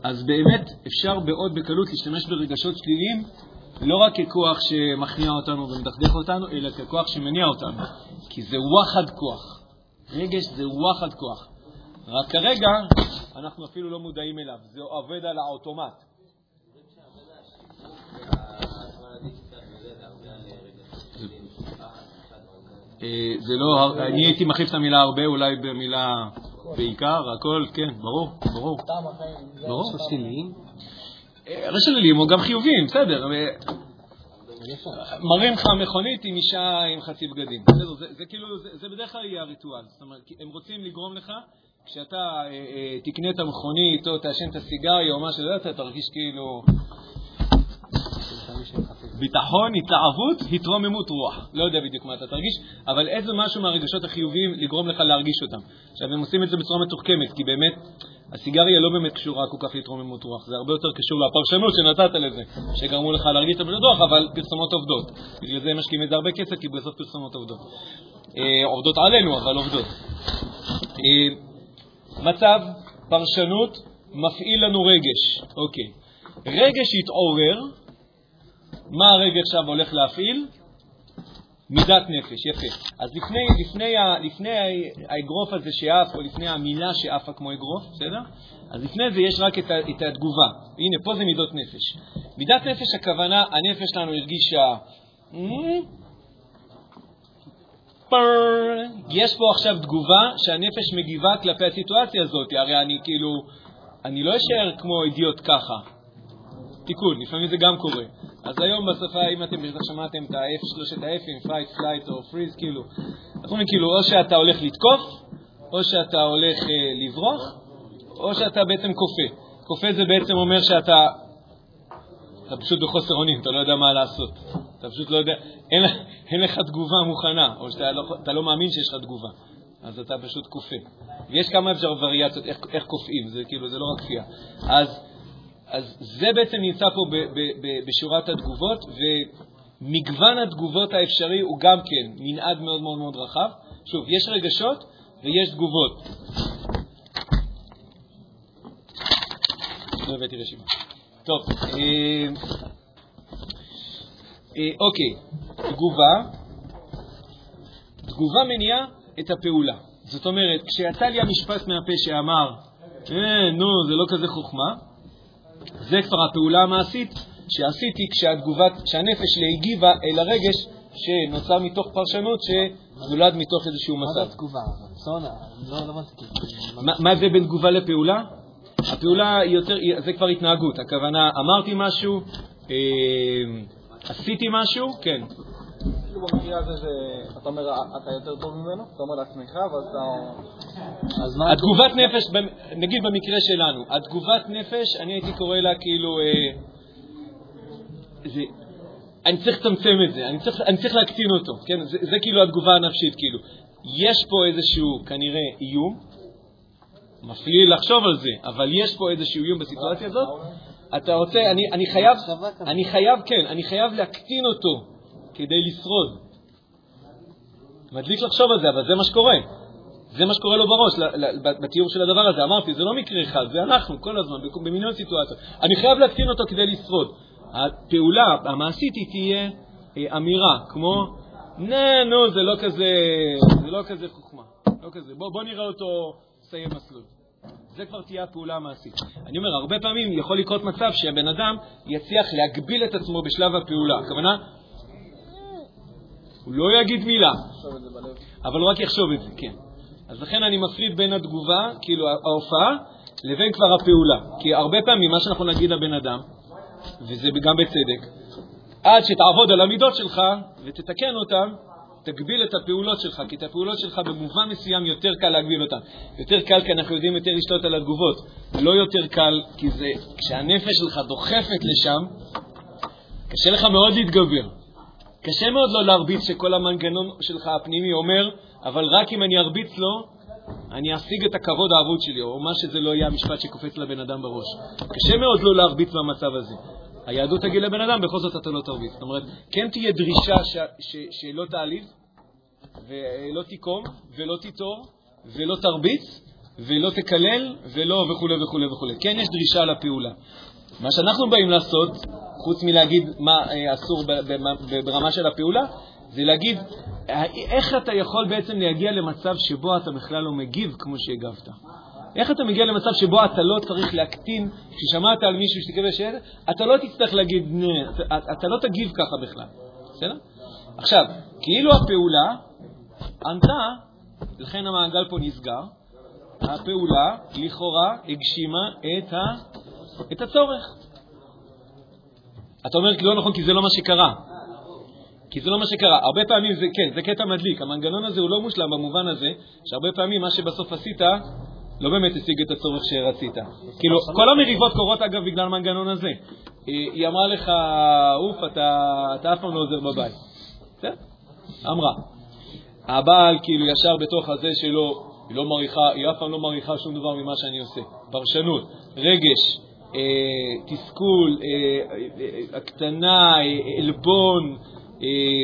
אז באמת אפשר מאוד בקלות להשתמש ברגשות שליליים לא רק ככוח שמכניע אותנו ומדכדך אותנו, אלא ככוח שמניע אותנו. כי זה וואחד כוח. רגש זה וואחד כוח. רק כרגע אנחנו אפילו לא מודעים אליו, זה עובד על האוטומט. אה, זה לא, אני הייתי מחליף את המילה הרבה אולי במילה בעיקר, הכל, כן, ברור, ברור. ברור. אה, שליליים או גם חיוביים, בסדר. אה, מראים לך מכונית עם אישה עם חצי בגדים. בסדר, זה, זה כאילו, זה, זה בדרך כלל יהיה הריטואל. זאת אומרת, הם רוצים לגרום לך, כשאתה אה, אה, תקנה את המכונית או תעשן את הסיגריה או מה שזה, אתה תרגיש כאילו ביטחון, התלהבות, התרוממות רוח. לא יודע בדיוק מה אתה תרגיש, אבל איזה משהו מהרגשות החיוביים לגרום לך להרגיש אותם. עכשיו, הם עושים את זה בצורה מתוחכמת, כי באמת הסיגריה לא באמת קשורה כל כך להתרוממות רוח, זה הרבה יותר קשור לפרשנות שנתת לזה, שגרמו לך להרגיש את הבן רוח, אבל פרסומות עובדות. בגלל זה הם משקיעים את זה הרבה כסף, כי בסוף פרסומות עובדות. אה, עובדות עלינו, אבל עובדות. אה, מצב, פרשנות, מפעיל לנו רגש. אוקיי. רגש התעורר, מה הרגש עכשיו הולך להפעיל? מידת נפש, יפה. אז לפני, לפני, לפני האגרוף הזה שעף, או לפני המילה שעפה כמו אגרוף, בסדר? אז לפני זה יש רק את, את התגובה. הנה, פה זה מידות נפש. מידת נפש, הכוונה, הנפש שלנו הרגישה... יש פה עכשיו תגובה שהנפש מגיבה כלפי הסיטואציה הזאת, הרי אני כאילו, אני לא אשאר כמו אידיוט ככה. תיקון, לפעמים זה גם קורה. אז היום בשפה, אם אתם בטח שמעתם את ה-F, שלושת ה-F'ים, fight, flight או freeze, כאילו, אנחנו אומרים כאילו, או שאתה הולך לתקוף, או שאתה הולך אה, לברוח, או שאתה בעצם כופה. כופה זה בעצם אומר שאתה אתה פשוט בחוסר אונים, אתה לא יודע מה לעשות. אתה פשוט לא יודע, אין, אין לך תגובה מוכנה, או שאתה לא, לא מאמין שיש לך תגובה. אז אתה פשוט כופה. ויש כמה אפשר וריאציות איך, איך כופים, זה כאילו, זה לא רק כפייה. אז אז זה בעצם נמצא פה בשורת התגובות, ומגוון התגובות האפשרי הוא גם כן מנעד מאוד מאוד מאוד רחב. שוב, יש רגשות ויש תגובות. לא הבאתי רשימה. טוב, אה, אה, אוקיי, תגובה. תגובה מניעה את הפעולה. זאת אומרת, כשיצא לי המשפט מהפה שאמר, אה, נו, זה לא כזה חוכמה, זה כבר הפעולה המעשית שעשיתי כשהתגובת, כשהנפש שלי הגיבה אל הרגש שנוצר מתוך פרשנות שנולד מתוך איזשהו מצב. מה זה התגובה? לא, לא מה זה בין תגובה לפעולה? הפעולה היא יותר, זה כבר התנהגות. הכוונה, אמרתי משהו, אה, עשיתי משהו, כן. כאילו במקרה הזה שאתה אומר, אתה יותר טוב ממנו, אתה אומר לעצמך, ואז אתה... התגובת נפש, נגיד במקרה שלנו, התגובת נפש, אני הייתי קורא לה כאילו... אה, אני צריך לצמצם את זה, אני צריך, אני צריך להקטין אותו, כן? זה, זה כאילו התגובה הנפשית, כאילו. יש פה איזשהו, כנראה, איום, מפליא לחשוב על זה, אבל יש פה איזשהו איום בסיטואציה הזאת, אתה רוצה, אני, אני חייב, אני חייב, כן, אני חייב להקטין אותו כדי לשרוד. מדליק לחשוב על זה, אבל זה מה שקורה. זה מה שקורה לו בראש, בתיאור של הדבר הזה. אמרתי, זה לא מקרה אחד, זה אנחנו כל הזמן, במיליון סיטואציות. אני חייב להקטין אותו כדי לשרוד. הפעולה המעשית היא תהיה אה, אמירה, כמו, נה, נו, זה לא כזה, זה לא כזה חוכמה. לא כזה. בוא, בוא נראה אותו מסיים מסלול. זה כבר תהיה הפעולה המעשית. אני אומר, הרבה פעמים יכול לקרות מצב שהבן אדם יצליח להגביל את עצמו בשלב הפעולה. הכוונה, הוא לא יגיד מילה, אבל הוא רק יחשוב את זה, כן. אז לכן אני מפריד בין התגובה, כאילו ההופעה, לבין כבר הפעולה. כי הרבה פעמים מה שאנחנו נגיד לבן אדם, וזה גם בצדק, עד שתעבוד על המידות שלך ותתקן אותן, תגביל את הפעולות שלך, כי את הפעולות שלך במובן מסוים יותר קל להגביל אותן. יותר קל כי אנחנו יודעים יותר לשלוט על התגובות. לא יותר קל כי זה, כשהנפש שלך דוחפת לשם, קשה לך מאוד להתגבר. קשה מאוד לא להרביץ שכל המנגנון שלך הפנימי אומר, אבל רק אם אני ארביץ לו, אני אשיג את הכבוד האבוד שלי, או מה שזה לא יהיה המשפט שקופץ לבן אדם בראש. קשה מאוד לא להרביץ במצב הזה. היהדות תגיד לבן אדם, בכל זאת אתה לא תרביץ. זאת אומרת, כן תהיה דרישה ש, ש, שלא תעליב, ולא תיקום, ולא תיטור, ולא תרביץ, ולא תקלל, ולא וכו' וכו' וכו'. כן יש דרישה לפעולה. מה שאנחנו באים לעשות, חוץ מלהגיד מה אה, אסור ברמה של הפעולה, זה להגיד, איך אתה יכול בעצם להגיע למצב שבו אתה בכלל לא מגיב כמו שהגבת? איך אתה מגיע למצב שבו אתה לא צריך להקטין, כששמעת על מישהו שתקבל שאלה, אתה לא תצטרך להגיד, אתה, אתה לא תגיב ככה בכלל, בסדר? עכשיו, כאילו הפעולה ענתה, לכן המעגל פה נסגר, הפעולה לכאורה הגשימה את, ה, את הצורך. אתה אומר לא נכון כי זה לא מה שקרה. כי זה לא מה שקרה. הרבה פעמים זה, כן, זה קטע מדליק. המנגנון הזה הוא לא מושלם במובן הזה, שהרבה פעמים מה שבסוף עשית לא באמת השיג את הצורך שרצית. כאילו, כל המריבות קורות אגב בגלל המנגנון הזה. היא אמרה לך, אוף, אתה אף פעם לא עוזר בבית. בסדר? אמרה. הבעל כאילו ישר בתוך הזה שלו, היא לא מעריכה, היא אף פעם לא מעריכה שום דבר ממה שאני עושה. פרשנות, רגש, תסכול, אה, אה, הקטנה, אה, עלבון, אה,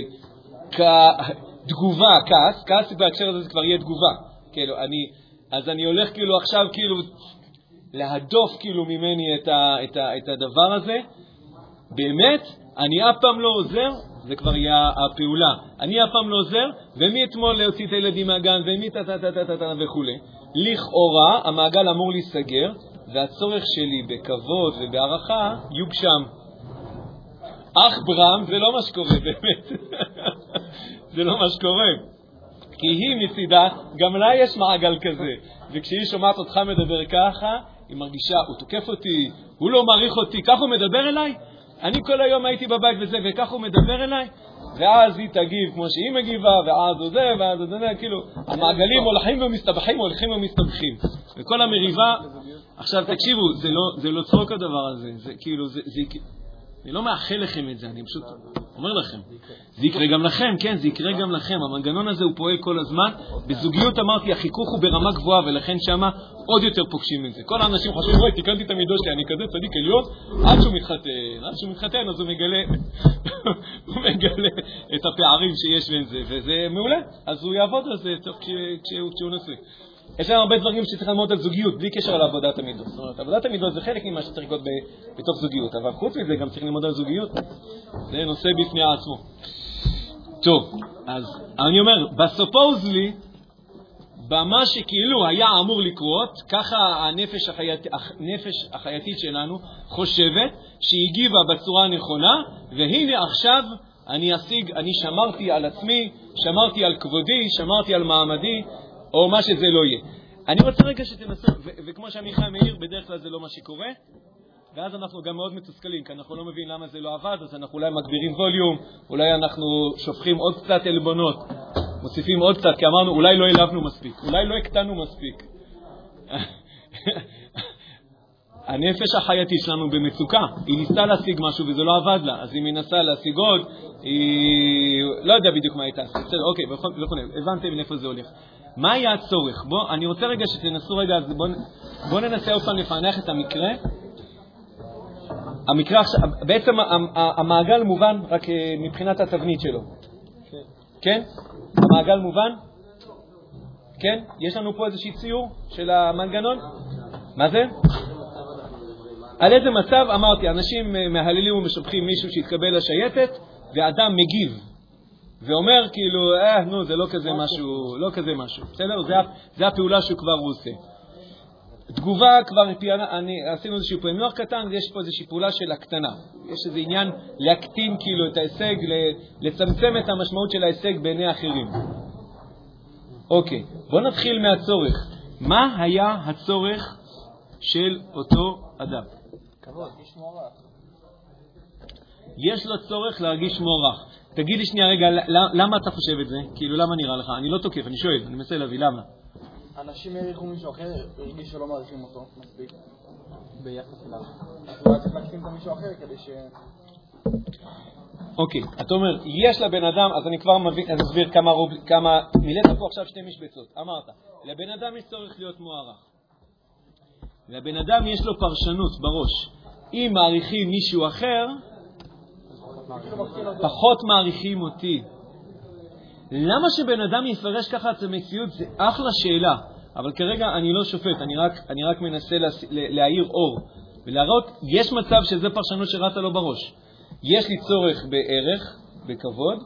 תגובה, כעס, כעס בהקשר הזה זה כבר יהיה תגובה. כאילו, אני, אז אני הולך כאילו עכשיו כאילו להדוף כאילו ממני את, ה, את, ה, את הדבר הזה. באמת, אני אף פעם לא עוזר, זה כבר יהיה הפעולה. אני אף פעם לא עוזר, ומאתמול להוציא את הילדים מהגן, ומי טה טה טה טה טה וכו'. לכאורה, המעגל אמור להיסגר, והצורך שלי בכבוד ובהערכה יוגשם. אך ברם זה לא מה שקורה באמת. זה לא מה שקורה. כי היא מצידה, גם לה יש מעגל כזה. וכשהיא שומעת אותך מדבר ככה, היא מרגישה, הוא תוקף אותי, הוא לא מעריך אותי, ככה הוא מדבר אליי? אני כל היום הייתי בבית וזה, וככה הוא מדבר אליי? ואז היא תגיב כמו שהיא מגיבה, ואז הוא זה, ואז הוא זה, כאילו, המעגלים הולכים ומסתבכים, הולכים ומסתבכים. וכל המריבה, עכשיו תקשיבו, זה לא, זה לא צחוק הדבר הזה, זה כאילו, זה, זה, אני לא מאחל לכם את זה, אני פשוט אומר לכם. זה יקרה גם לכם, כן, זה יקרה גם לכם. המנגנון הזה הוא פועל כל הזמן. בזוגיות אמרתי, החיכוך הוא ברמה גבוהה, ולכן שמה עוד יותר פוגשים את זה. כל האנשים חושבים, וואי, תיקנתי את המידות שלי, אני כזה צדיק עליון, עד שהוא מתחתן. עד שהוא מתחתן, אז הוא מגלה, הוא מגלה את הפערים שיש בין זה, וזה מעולה. אז הוא יעבוד על זה כשהוא נשוי. יש לנו הרבה דברים שצריך ללמוד על זוגיות, בלי קשר לעבודת המידות. זאת אומרת, עבודת המידות זה חלק ממה שצריך לקרות בתוך זוגיות, אבל חוץ מזה גם צריך ללמוד על זוגיות. זה נושא בפני עצמו. טוב, אז אני אומר, בסופוזלי, במה שכאילו היה אמור לקרות, ככה הנפש, החייט, הנפש החייתית שלנו חושבת שהיא הגיבה בצורה הנכונה, והנה עכשיו אני אשיג, אני שמרתי על עצמי, שמרתי על כבודי, שמרתי על מעמדי, או מה שזה לא יהיה. אני רוצה רגע שתנסו, וכמו שעמיחי מעיר, בדרך כלל זה לא מה שקורה, ואז אנחנו גם מאוד מתוסכלים, כי אנחנו לא מבינים למה זה לא עבד, אז אנחנו אולי מגבירים ווליום, אולי אנחנו שופכים עוד קצת עלבונות, מוסיפים עוד קצת, כי אמרנו, אולי לא העלבנו מספיק, אולי לא הקטנו מספיק. הנפש החייתית שלנו במצוקה, היא ניסתה להשיג משהו וזה לא עבד לה, אז היא מנסה להשיג עוד, היא לא יודע בדיוק מה הייתה, בסדר, אוקיי, וכו', הבנתם לאיפה זה הולך. מה היה הצורך? בוא, אני רוצה רגע שתנסו רגע, אז בואו בוא ננסה עוד פעם לפענח את המקרה. המקרה עכשיו, בעצם המעגל מובן רק אה, מבחינת התבנית שלו. כן? המעגל מובן? כן? יש לנו פה איזשהו ציור של המנגנון? מה זה? על איזה מצב, אמרתי, אנשים אה, מהללים ומשבחים מישהו שהתקבל לשייטת, ואדם מגיב. ואומר כאילו, אה, נו, זה לא כזה משהו, לא כזה משהו, בסדר? זה, זה הפעולה שהוא כבר עושה. תגובה כבר, אני, עשינו איזשהו פענוח קטן, ויש פה איזושהי פעולה של הקטנה. יש איזה עניין להקטין כאילו את ההישג, לצמצם את המשמעות של ההישג בעיני האחרים. אוקיי, בואו נתחיל מהצורך. מה היה הצורך של אותו אדם? כבוד, יש לו צורך להרגיש מוערך. תגיד לי שנייה רגע, למה אתה חושב את זה? כאילו, למה נראה לך? אני לא תוקף, אני שואל, אני מנסה להביא, למה? אנשים העריכו מישהו אחר, הרגיש שלא מעריכים אותו מספיק ביחס אליו. אז אולי צריך להקטין את מישהו אחר כדי ש... אוקיי, אתה אומר, יש לבן אדם, אז אני כבר מבין, אני אסביר כמה, רוב, כמה, מילאת פה עכשיו שתי משבצות. אמרת, לבן אדם יש צורך להיות מוערך. לבן אדם יש לו פרשנות בראש. אם מעריכים מישהו אחר, פחות מעריכים אותי. למה שבן אדם יפרש ככה את המציאות? זה אחלה שאלה, אבל כרגע אני לא שופט, אני רק, אני רק מנסה לה, להאיר אור ולהראות, יש מצב שזו פרשנות שרצה לו בראש. יש לי צורך בערך, בכבוד,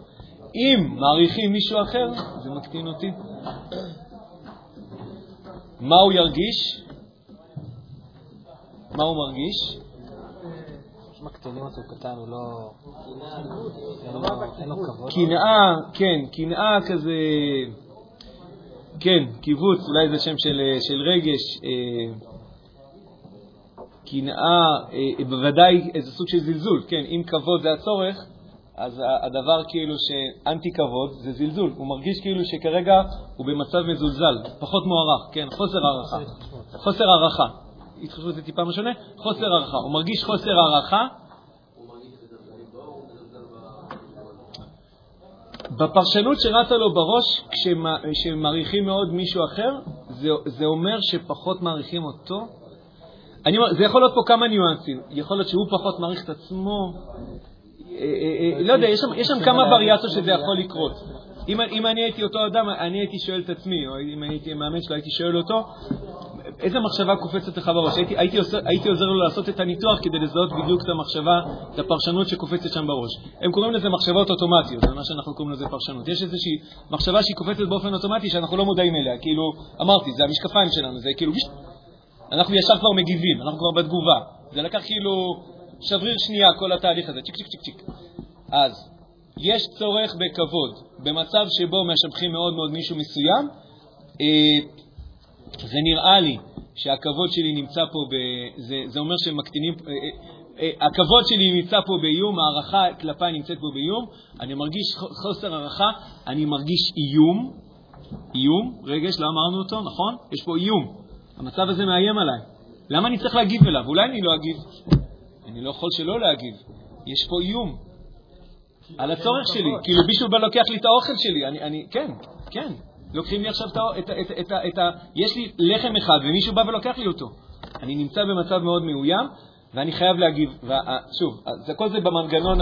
אם מעריכים מישהו אחר, זה מקטין אותי. מה הוא ירגיש? מה הוא מרגיש? מקטינים אותו קטן, הוא לא... אין לו כבוד. קנאה, כן, קנאה כזה, כן, קיבוץ, אולי זה שם של, של רגש, אה, קנאה, אה, בוודאי איזה סוג של זלזול, כן, אם כבוד זה הצורך, אז הדבר כאילו שאנטי כבוד זה זלזול, הוא מרגיש כאילו שכרגע הוא במצב מזולזל, פחות מוערך, כן, חוסר הערכה, חוסר הערכה, התחשבות זה טיפה משונה, חוסר הערכה, הוא מרגיש חוסר הערכה. בפרשנות שרצה לו בראש, כשמעריכים מאוד מישהו אחר, זה, זה אומר שפחות מעריכים אותו. אני זה יכול להיות פה כמה ניואנסים. יכול להיות שהוא פחות מעריך את עצמו. אה, אה, אה, לא יודע, יש שם, יש שם כמה וריאציות שזה יכול לקרות. אם, אם אני הייתי אותו אדם, אני הייתי שואל את עצמי, או אם הייתי מאמן שלו, הייתי שואל אותו, איזה מחשבה קופצת לך בראש? הייתי, הייתי, עושה, הייתי עוזר לו לעשות את הניתוח כדי לזהות בדיוק את המחשבה, את הפרשנות שקופצת שם בראש. הם קוראים לזה מחשבות אוטומטיות, זה מה שאנחנו קוראים לזה פרשנות. יש איזושהי מחשבה שהיא קופצת באופן אוטומטי שאנחנו לא מודעים אליה. כאילו, אמרתי, זה המשקפיים שלנו, זה כאילו, אנחנו ישר כבר מגיבים, אנחנו כבר בתגובה. זה לקח כאילו שבריר שנייה, כל התהליך הזה, צ'יק צ'יק צ'יק צ'יק. אז, יש צורך בכבוד. במצב שבו משבחים מאוד מאוד מישהו מסוים, אה, זה נראה לי שהכבוד שלי נמצא פה, ב, זה, זה אומר שהם מקטינים, אה, אה, אה, הכבוד שלי נמצא פה באיום, הערכה כלפיי נמצאת פה באיום, אני מרגיש חוסר הערכה, אני מרגיש איום, איום, רגש, לא אמרנו אותו, נכון? יש פה איום, המצב הזה מאיים עליי. למה אני צריך להגיב אליו? אולי אני לא אגיב. אני לא יכול שלא להגיב. יש פה איום על הצורך שלי. כאילו מישהו בא לוקח לי את האוכל שלי. אני, אני, כן, כן. לוקחים לי עכשיו את ה... את, את, את, את ה יש לי לחם אחד ומישהו בא ולוקח לי אותו. אני נמצא במצב מאוד מאוים ואני חייב להגיב. שוב, כל זה במנגנון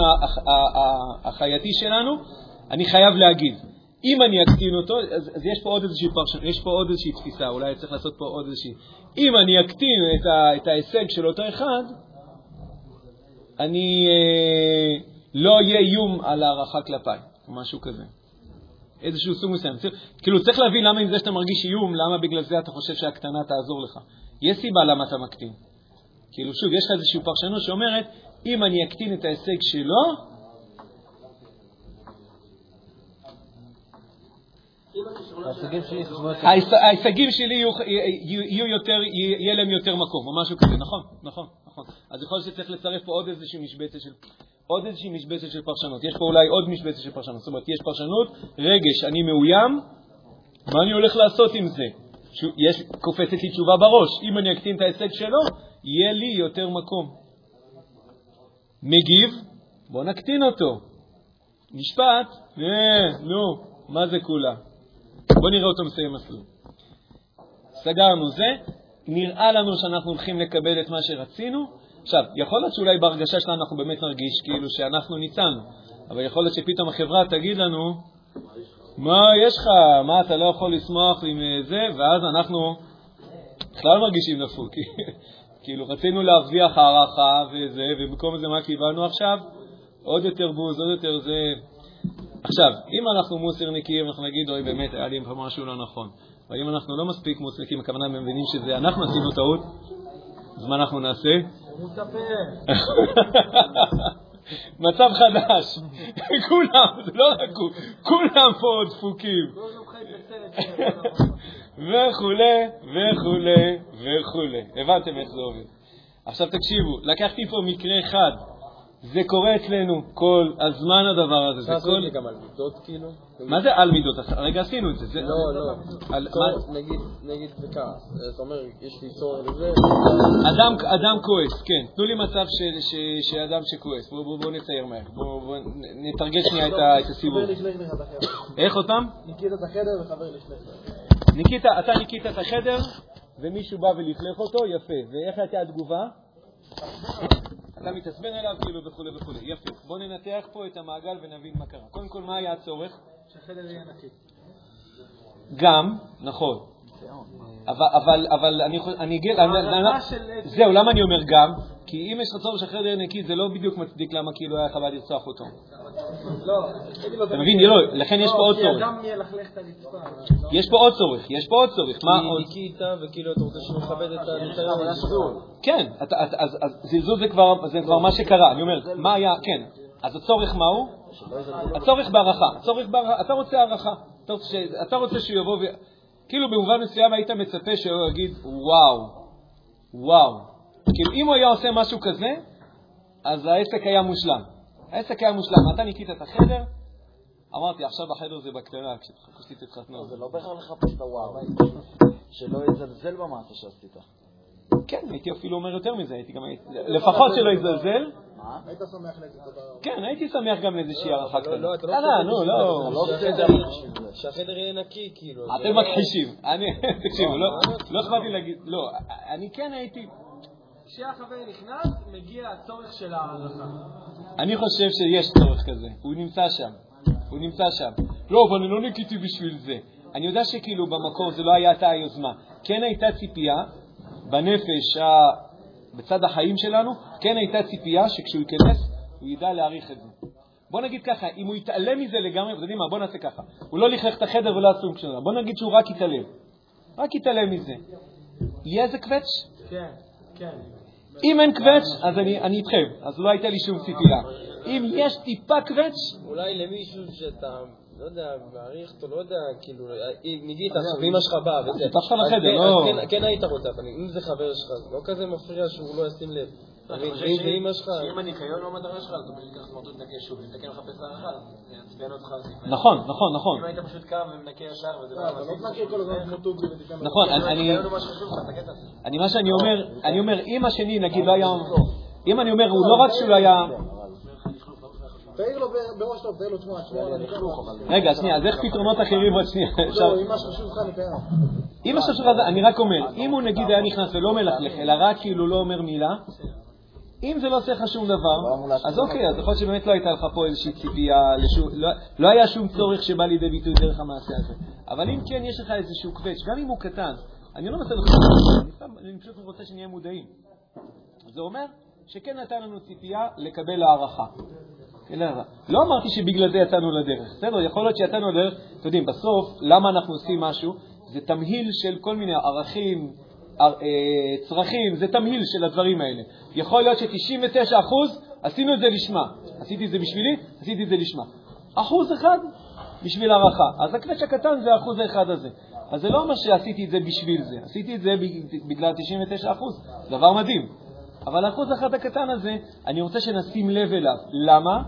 החייתי שלנו, אני חייב להגיב. אם אני אקטין אותו, אז, אז יש פה עוד איזושהי פרשנות, יש פה עוד איזושהי תפיסה, אולי צריך לעשות פה עוד איזושהי... אם אני אקטין את, ה, את ההישג של אותו אחד, אני אה, לא אהיה איום על הערכה כלפיי, או משהו כזה. איזשהו סוג מסוים. כאילו, צריך להבין למה עם זה שאתה מרגיש איום, למה בגלל זה אתה חושב שהקטנה תעזור לך. יש סיבה למה אתה מקטין. כאילו, שוב, יש לך איזושהי פרשנות שאומרת, אם אני אקטין את ההישג שלו, ההישגים שלי יהיו יותר, יהיה להם יותר מקום, או משהו כזה, נכון, נכון, נכון. אז יכול להיות שצריך לצרף פה עוד איזושהי משבצת של עוד איזושהי משבצת של פרשנות. יש פה אולי עוד משבצת של פרשנות. זאת אומרת, יש פרשנות, רגש, אני מאוים, מה אני הולך לעשות עם זה? יש, קופצת לי תשובה בראש. אם אני אקטין את ההישג שלו, יהיה לי יותר מקום. מגיב, בוא נקטין אותו. משפט, אה, נו, מה זה כולה? בוא נראה אותו מסיים מסלול. סגרנו זה, נראה לנו שאנחנו הולכים לקבל את מה שרצינו, עכשיו, יכול להיות שאולי בהרגשה שלנו אנחנו באמת נרגיש כאילו שאנחנו ניצלנו, אבל יכול להיות שפתאום החברה תגיד לנו, מה יש לך, מה אתה לא יכול לשמוח עם אה, זה, ואז אנחנו בכלל מרגישים נפוק. כאילו, רצינו להרוויח הערכה וזה, ובמקום זה מה קיבלנו עכשיו? עוד יותר בוז, עוד יותר זה. עכשיו, אם אנחנו מוסרניקים, אנחנו נגיד, אוי, באמת, היה לי פה משהו לא נכון. אבל אם אנחנו לא מספיק מוסרניקים, הכוונה מבינים שזה אנחנו עשינו טעות, אז מה אנחנו נעשה? מצב חדש. כולם, זה לא רק הוא, כולם פה דפוקים. וכולי, וכולי, וכולי. הבנתם איך זה עובד. עכשיו תקשיבו, לקחתי פה מקרה אחד. זה קורה אצלנו כל הזמן הדבר הזה. זה כל... גם על מידות כאילו? מה זה על מידות? הרגע עשינו את זה. לא, לא. נגיד זה ככה, אתה אומר, יש לי צורך לזה. אדם כועס, כן. תנו לי מצב של אדם שכועס. בואו נצייר מהר. בואו נתרגל שנייה את הסיבוב. איך פעם? ניקית את החדר וחבר לכלך. אתה ניקית את החדר ומישהו בא ולכלך אותו, יפה. ואיך הייתה התגובה? אתה מתעצבן עליו כאילו וכו' וכו'. יפה. בוא ננתח פה את המעגל ונבין מה קרה. קודם כל, מה היה הצורך? שהחדר יהיה נקי. גם, נכון. אבל, אבל, אבל אני, אני אגיד, זהו, למה אני אומר גם? כי אם יש לך צורך שהחדר יהיה נקי, זה לא בדיוק מצדיק למה כאילו היה חבל לרצוח אותו. לא, אתה מבין? לא, לכן יש פה עוד כי צורך. הרצפה. יש פה עוד צורך, יש פה עוד צורך. מה כי עוד? ניקית, וכאילו אתה רוצה שהוא יכבד את הניסיון. כן, אז זלזול זה כבר מה שקרה. אני אומר, מה היה, כן. אז הצורך מהו? הצורך בהערכה. אתה רוצה הערכה. אתה רוצה ש- אתה רוצה שהוא יבוא ו... כאילו במובן מסוים היית מצפה שהוא יגיד, וואו, וואו. כאילו אם הוא היה עושה משהו כזה, אז העסק היה מושלם. העסק היה מושלם. אתה ניקית את החדר, אמרתי, עכשיו החדר זה בקטנה, כשתחכו שתתחתנו. זה לא בהכרח לחפש את הוואו. שלא יזלזל במעשה שעשית. כן, הייתי אפילו אומר יותר מזה, הייתי גם, לפחות שלא יזלזל. מה? היית שמח לאיזה תודה רבה. כן, הייתי שמח גם לאיזושהי הערכה לא, קטנה. לא, אתה לא בשביל לא. לא זה שהחדר- יהיה נקי, כאילו. אתם לא- מכחישים. אני, תקשיבו, לא לא אכפת לי להגיד, לא, אני כן הייתי, כשהחבר נכנס, מגיע הצורך של ההערכה. אני חושב שיש צורך כזה, הוא נמצא שם, הוא נמצא שם. לא, אבל אני לא ניקיתי בשביל זה. אני יודע שכאילו במקור זה לא הייתה היוזמה. כן הייתה ציפייה, בנפש, בצד החיים שלנו, כן הייתה ציפייה שכשהוא ייכנס, הוא ידע להעריך את זה. בוא נגיד ככה, אם הוא יתעלם מזה לגמרי, אתם יודעים מה, בוא נעשה ככה. הוא לא לכלך את החדר ולא עשו כלום. בוא נגיד שהוא רק יתעלם. רק יתעלם מזה. יהיה איזה קווץ'? כן, כן. אם אין קווץ', אז אני, אני איתכם, אז לא הייתה לי שום ציפייה. אם יש טיפה קווץ', אולי למישהו שאתה, לא יודע, מעריך אותו, לא יודע, כאילו, אם נגיד עכשיו אמא שלך באה וזה, אז לחדר, כן- לא- כן- כן היית רוצה, אבל אם זה חבר שלך, זה לא כזה מפריע שהוא לא ישים לב. שאם הניקיון לא המטרה שלך, אז פשוט תיקח סמרטוט תנקה שוב, אם כן מחפש הערכה, זה יעצבן אותך. נכון, נכון, נכון. אם היית פשוט קם ומנקה ישר וזה לא, אתה לא תנקה כל הזמן כמו טובי ותיתן לו. נכון, אני- הוא מה שאני אומר, אני אומר, אם השני, נגיד, לא היה... אם אני אומר, הוא לא רק שהוא לא היה... תעיר לו ב- בראש טוב, תעיר לו, תשמע, תשמע, אני אקח לך. רגע, שנייה, אז איך פתרונות אחרים עוד שנייה? לא, אם מה שחשוב לך אני קיים. אם עכשיו שלך זה, אני רק אומר, אם הוא נגיד היה נכנס ולא מלכלך, אלא רק כאילו לא אומר מילה, אם זה לא עושה לך שום דבר, אז אוקיי, אז יכול להיות שבאמת לא הייתה לך פה איזושהי ציפייה, לא- לא היה שום צורך שבא לידי ביטוי דרך המעשה הזה. אבל אם כן יש לך איזשהו קווץ', גם אם הוא קטן, אני לא מנסה לך, אני פשוט רוצה שנהיה מודעים. זה אומר שכן נתן לנו ציפייה לקבל הערכה. כן, הערכה. לא אמרתי שבגלל זה יצאנו לדרך, בסדר? יכול להיות שיצאנו לדרך, אתם יודעים, בסוף, למה אנחנו עושים משהו? זה תמהיל של כל מיני ערכים, ער- צרכים, זה תמהיל של הדברים האלה. יכול להיות ש-99% עשינו את זה לשמה. עשיתי את זה בשבילי, עשיתי את זה לשמה. אחוז אחד בשביל הערכה. אז הקווץ' הקטן זה האחוז האחד הזה. אז זה לא אומר שעשיתי את זה בשביל זה, עשיתי את זה בג- בגלל 99%, דבר מדהים. אבל האחוז האחד הקטן הזה, אני רוצה שנשים לב אליו. למה?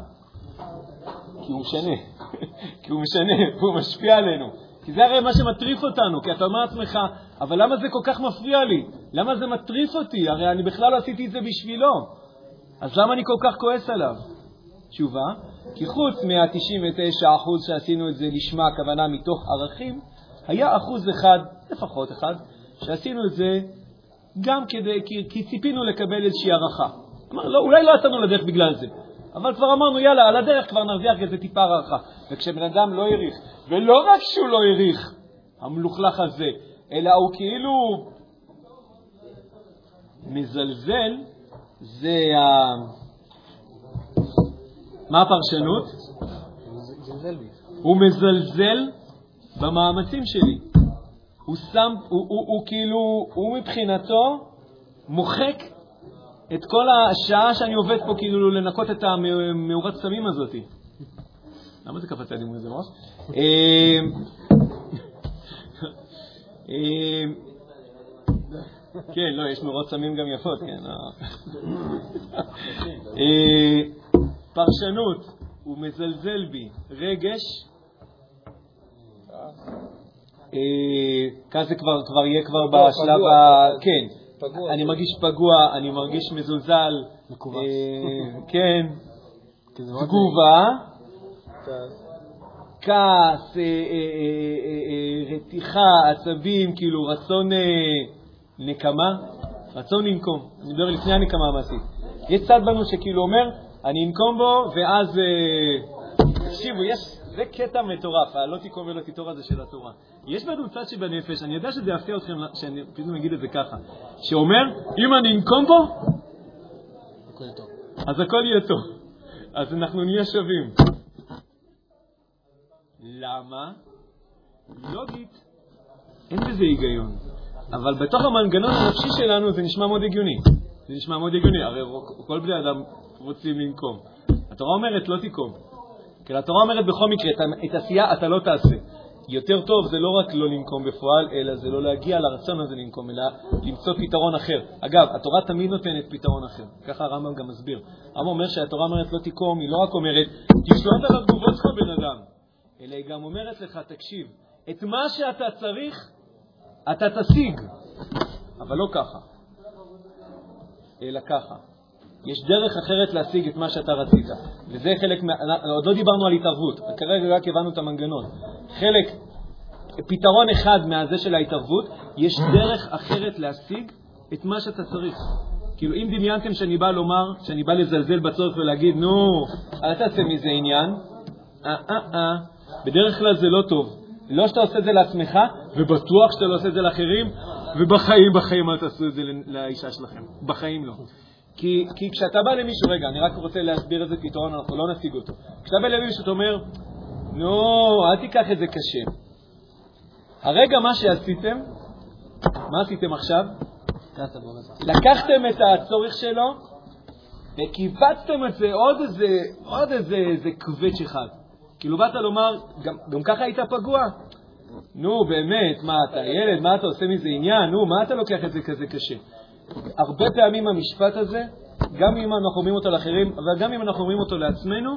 כי הוא משנה. כי הוא משנה, והוא משפיע עלינו. כי זה הרי מה שמטריף אותנו, כי אתה אומר לעצמך, אבל למה זה כל כך מפריע לי? למה זה מטריף אותי? הרי אני בכלל לא עשיתי את זה בשבילו. אז למה אני כל כך כועס עליו? תשובה, כי חוץ מה-99% שעשינו את זה לשמה, הכוונה מתוך ערכים, היה אחוז אחד, לפחות אחד, שעשינו את זה גם כדי, כי, כי ציפינו לקבל איזושהי הערכה. אמר, לא, אולי לא יצאנו לדרך בגלל זה, אבל כבר אמרנו, יאללה, על הדרך כבר נרוויח איזה טיפה הערכה. וכשבן אדם לא העריך, ולא רק שהוא לא העריך, המלוכלך הזה, אלא הוא כאילו מזלזל, זה ה... מה הפרשנות? הוא מזלזל במאמצים שלי. הוא שם, הוא, הוא, הוא כאילו, הוא מבחינתו מוחק את כל השעה שאני עובד פה כאילו לנקות את המאורת סמים הזאת. למה זה קפץ לי מול זה ראש? אמ, אמ, כן, לא, יש מאורות סמים גם יפות, כן. אה. אה, פרשנות, הוא מזלזל בי. רגש, אה, כאן זה כבר, כבר יהיה כבר בשלב ה... כן. פגוע. אני מרגיש פגוע, אני מרגיש מזולזל. מכווץ. אה, כן. מאוד- תגובה, כעס. אה, אה, אה, רתיחה, עצבים, כאילו רצון נקמה, רצון לנקום. אני מדבר לפני הנקמה המעשית. יש צד בנו שכאילו אומר, אני אנקום בו, ואז... תקשיבו, יש... זה קטע מטורף, הלא תיקום ולא תיטור הזה של התורה. יש בנו צד שבנפש, אני יודע שזה יפתיע אתכם שאני פתאום אגיד את זה ככה, שאומר, אם אני אנקום בו. אז הכל יהיה טוב. אז אנחנו נהיה שווים. למה? לוגית, אין בזה היגיון. אבל בתוך המנגנון הנפשי שלנו זה נשמע מאוד הגיוני. זה נשמע מאוד הגיוני, הרי כל בני אדם רוצים לנקום. התורה אומרת לא תיקום. כי התורה אומרת בכל מקרה, את העשייה אתה לא תעשה. יותר טוב זה לא רק לא לנקום בפועל, אלא זה לא להגיע לרצון הזה לנקום, אלא למצוא פתרון אחר. אגב, התורה תמיד נותנת פתרון אחר, ככה הרמב"ם גם מסביר. הרמב"ם אומר שהתורה אומרת לא תיקום, היא לא רק אומרת, תשלוט על התגובות שלך בן אדם, אלא היא גם אומרת לך, תקשיב, את מה שאתה צריך, אתה תשיג, אבל לא ככה, אלא ככה. יש דרך אחרת להשיג את מה שאתה רצית, וזה חלק מה... עוד לא דיברנו על התערבות, כרגע רק הבנו את המנגנון. חלק, פתרון אחד מהזה של ההתערבות, יש דרך אחרת להשיג את מה שאתה צריך. כאילו, אם דמיינתם שאני בא לומר, שאני בא לזלזל בצורך ולהגיד, נו, אל תעשה מזה עניין, אה, אה, אה, בדרך כלל זה לא טוב. לא שאתה עושה את זה לעצמך, ובטוח שאתה לא עושה את זה לאחרים, ובחיים, בחיים אל תעשו את זה לאישה שלכם. בחיים לא. כי, כי כשאתה בא למישהו, רגע, אני רק רוצה להסביר איזה פתרון, אנחנו לא נשיג אותו. כשאתה בא למישהו, אתה אומר, נו, אל תיקח את זה קשה. הרגע מה שעשיתם, מה עשיתם עכשיו? לקחתם את הצורך שלו וקיבצתם את זה עוד איזה, עוד איזה, איזה קווץ' אחד. כאילו באת לומר, גם, גם ככה היית פגוע? נו, באמת, מה אתה ילד, מה אתה עושה מזה עניין? נו, מה אתה לוקח את זה כזה קשה? הרבה פעמים המשפט הזה, גם אם אנחנו אומרים אותו לאחרים, אבל גם אם אנחנו אומרים אותו לעצמנו,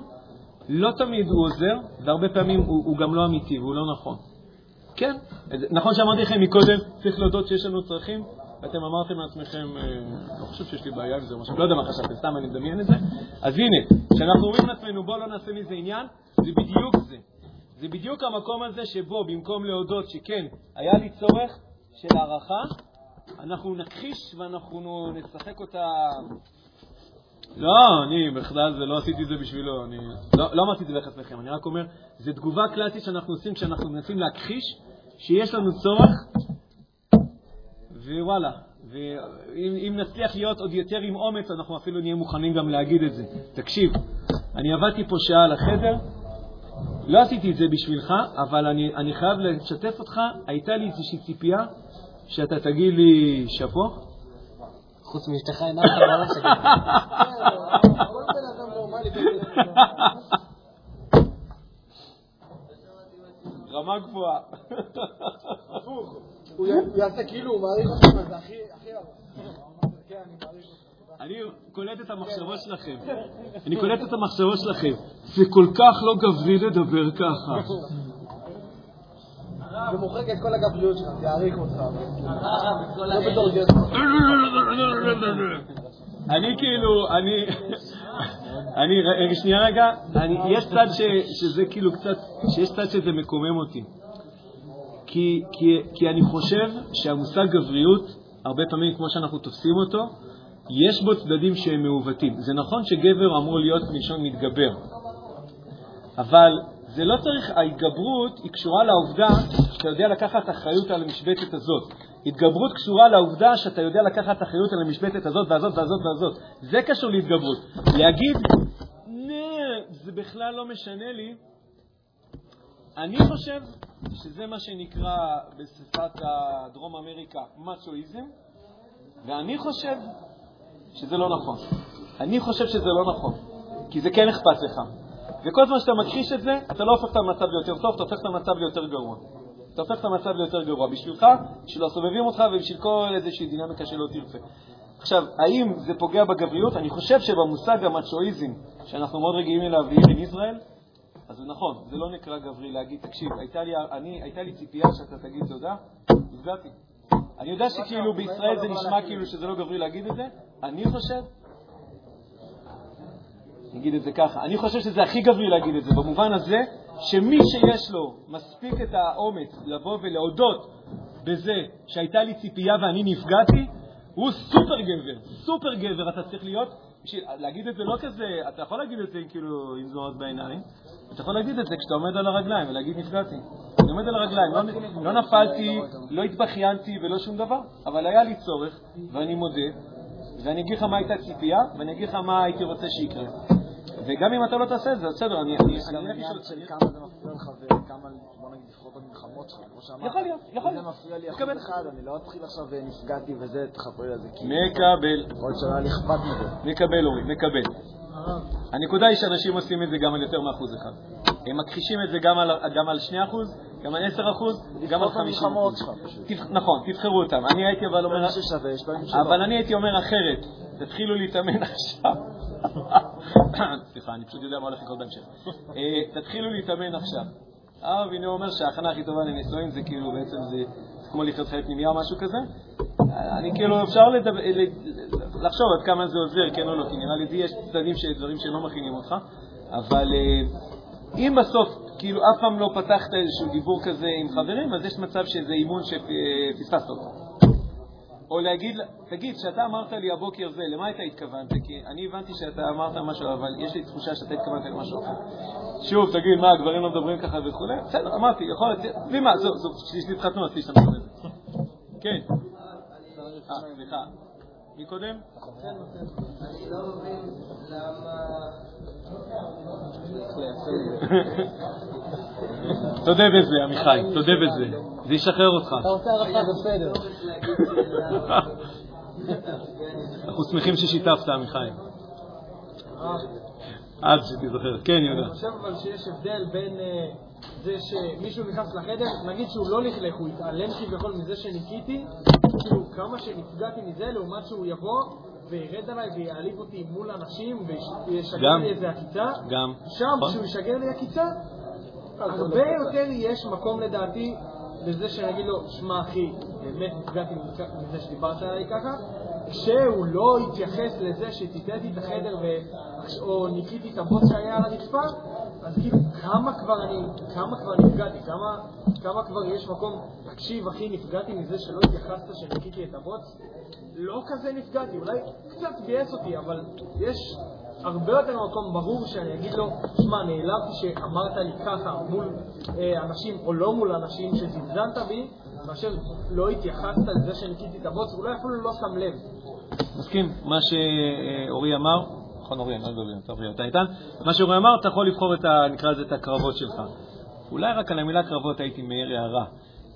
לא תמיד הוא עוזר, והרבה פעמים הוא, הוא גם לא אמיתי והוא לא נכון. כן, נכון שאמרתי לכם מקודם, צריך להודות שיש לנו צרכים, ואתם אמרתם לעצמכם, אה, לא חושב שיש לי בעיה עם זה או משהו, לא יודע מה חשבתם, סתם אני מדמיין את זה. אז הנה, כשאנחנו אומרים לעצמנו, בואו לא נעשה מזה עניין, זה בדיוק זה. זה בדיוק המקום הזה שבו במקום להודות שכן, היה לי צורך של הערכה, אנחנו נכחיש ואנחנו נשחק אותה... לא, אני בכלל זה, לא עשיתי את זה בשבילו, אני לא, לא אמרתי את זה ביחס לכם, אני רק אומר, זו תגובה קלאסית שאנחנו עושים כשאנחנו מנסים להכחיש שיש לנו צורך, ווואלה, ואם נצליח להיות עוד יותר עם אומץ, אנחנו אפילו נהיה מוכנים גם להגיד את זה. תקשיב, אני עבדתי פה שעה על החדר, לא עשיתי את זה בשבילך, אבל אני, אני חייב לשתף אותך, הייתה לי איזושהי ציפייה שאתה תגיד לי שאפו? חוץ מאשתך אין אף אחד בעולם רמה גבוהה. הוא יעשה כאילו, הוא מעריך אותך, זה הכי... כן, אני קולט את המחשבות שלכם. אני קולט את המחשבות שלכם. זה כל כך לא גברי לדבר ככה. זה מוחק את כל הגבריות שלך, זה יעריך אותך. לא בתור אני כאילו, אני, אני, שנייה רגע, יש צד שזה כאילו קצת, שיש צד שזה מקומם אותי. כי, כי, כי אני חושב שהמושג גבריות, הרבה פעמים כמו שאנחנו תופסים אותו, יש בו צדדים שהם מעוותים. זה נכון שגבר אמור להיות מלשון מתגבר, אבל זה לא צריך, ההתגברות היא קשורה לעובדה שאתה יודע לקחת אחריות על המשבצת הזאת. התגברות קשורה לעובדה שאתה יודע לקחת אחריות על המשבצת הזאת והזאת והזאת והזאת. זה קשור להתגברות. להגיד, נה, זה בכלל לא משנה לי, אני חושב שזה מה שנקרא בשפת דרום אמריקה מצ'ואיזם, ואני חושב שזה לא נכון. אני חושב שזה לא נכון, כי זה כן אכפת לך. וכל זמן שאתה מכחיש את זה, אתה לא הופך את המצב ליותר טוב, אתה הופך את המצב ליותר גרוע. אתה הופך את המצב ליותר גרוע בשבילך, בשביל הסובבים אותך ובשביל כל איזושהי דינמיקה שלא תרצה. עכשיו, האם זה פוגע בגבריות? אני חושב שבמושג המצ'ואיזם, שאנחנו מאוד רגילים אליו בעיר ישראל, אז זה נכון, זה לא נקרא גברי להגיד, תקשיב, הייתה לי, אני, הייתה לי ציפייה שאתה תגיד תודה, נפגעתי. אני יודע שכאילו בישראל זה נשמע כאילו שזה לא גברי להגיד את זה, אני חושב נגיד את זה ככה. אני חושב שזה הכי גברי להגיד את זה, במובן הזה שמי שיש לו מספיק את האומץ לבוא ולהודות בזה שהייתה לי ציפייה ואני נפגעתי, הוא סופר גבר, סופר גבר אתה צריך להיות. בשביל להגיד את זה לא כזה, אתה יכול להגיד את זה כאילו עם זרועות בעיניים, אתה יכול להגיד את זה כשאתה עומד על הרגליים ולהגיד נפגעתי. אני עומד על הרגליים, לא, לא נפלתי, לא התבכיינתי ולא שום דבר, אבל היה לי צורך, ואני מודה, ואני אגיד לך מה הייתה ציפייה, ואני אגיד לך מה הייתי רוצה שיקרה. וגם אם אתה לא תעשה את זה, בסדר, אני יש גם עניין של כמה זה מפריע לך וכמה, נגיד, לפחות במלחמות שלך, כמו שאמרת. יכול להיות, יכול אם להיות. זה מפריע לי אחוז. אחד, אני לא אתחיל עכשיו ונפגעתי וזה, תחפרי על זה, מקבל, יכול להיות שהיה לי אכפת מזה. מקבל אורי, מקבל. הנקודה היא שאנשים עושים את זה גם על יותר מאחוז אחד. הם מכחישים את זה גם על, גם על 2 אחוז, גם על 10 אחוז, גם על 50 במלחמות אחוז. שלך פשוט. תבח- נכון, תבחרו אותם. אני הייתי אבל אומר... אבל אני הייתי אומר אחרת, תתחילו להתאמן עכשיו. סליחה, אני פשוט יודע מה הולך לקרות בהמשך. אה, תתחילו להתאמן עכשיו. הרב הנה אומר שההכנה הכי טובה לנישואים זה כאילו בעצם זה כמו לחיות חיי פנימייה או משהו כזה. אה, אני כאילו, אפשר לחשוב עד כמה זה עוזר, כן או לא, כי נראה לי יש צדדים, ש- דברים שלא מכינים אותך, אבל אה, אם בסוף, כאילו אף פעם לא פתחת איזשהו דיבור כזה עם חברים, אז יש מצב שזה אימון שפספסת אותו. או להגיד, לה- תגיד, כשאתה אמרת לי הבוקר זה, למה אתה התכוונת? כי אני הבנתי שאתה אמרת משהו, אבל יש לי תחושה שאתה התכוונת למשהו אחר. שוב, תגיד, מה, הגברים לא מדברים ככה וכולי? בסדר, אמרתי, יכול להיות, תראי מה, זו, זו, כשאשתי התחתנו, אז תשתמשו בזה. כן. אה, סליחה. מי קודם? אני לא מבין למה... תודה בזה, עמיחי, תודה בזה. זה ישחרר אותך. אתה רוצה הערכה בסדר. אנחנו שמחים ששיתפת, עמיחי. עד שתיזכר. כן, יהודה. אני חושב אבל שיש הבדל בין אה, זה שמישהו נכנס לחדר, נגיד שהוא לא לכלך, הוא יתעלם כביכול מזה שניקיתי, כאילו כמה שנפגעתי מזה, לעומת שהוא יבוא וירד עליי ויעליב אותי מול אנשים וישגר. לי איזה עקיצה, גם. שם נכון. כשהוא ישגר לי עקיצה, הרבה יותר יש מקום לדעתי לזה שנגיד לו, שמע אחי, באמת נפגעתי מזה שדיברת עליי ככה, כשהוא לא יתייחס לזה שציטטתי את החדר. או ניקיתי את הבוץ שהיה על הרצפה, אז כאילו כמה כבר אני, כמה כבר נפגעתי, כמה, כמה כבר יש מקום, תקשיב אחי, נפגעתי מזה שלא התייחסת שניקיתי את הבוץ, לא כזה נפגעתי, אולי קצת ביאס אותי, אבל יש הרבה יותר מקום ברור שאני אגיד לו, שמע, נעלבתי שאמרת לי ככה מול אה, אנשים או לא מול אנשים שזלזלת בי, מאשר לא התייחסת לזה שניקיתי את הבוץ, אולי אפילו לא שם לב. מסכים, מה שאורי אמר, נכון אורי, אני לא יודע, טוב, אתה איתן, מה שאורי אמר, אתה יכול לבחור את ה... נקרא לזה את הקרבות שלך. אולי רק על המילה קרבות הייתי מעיר הערה.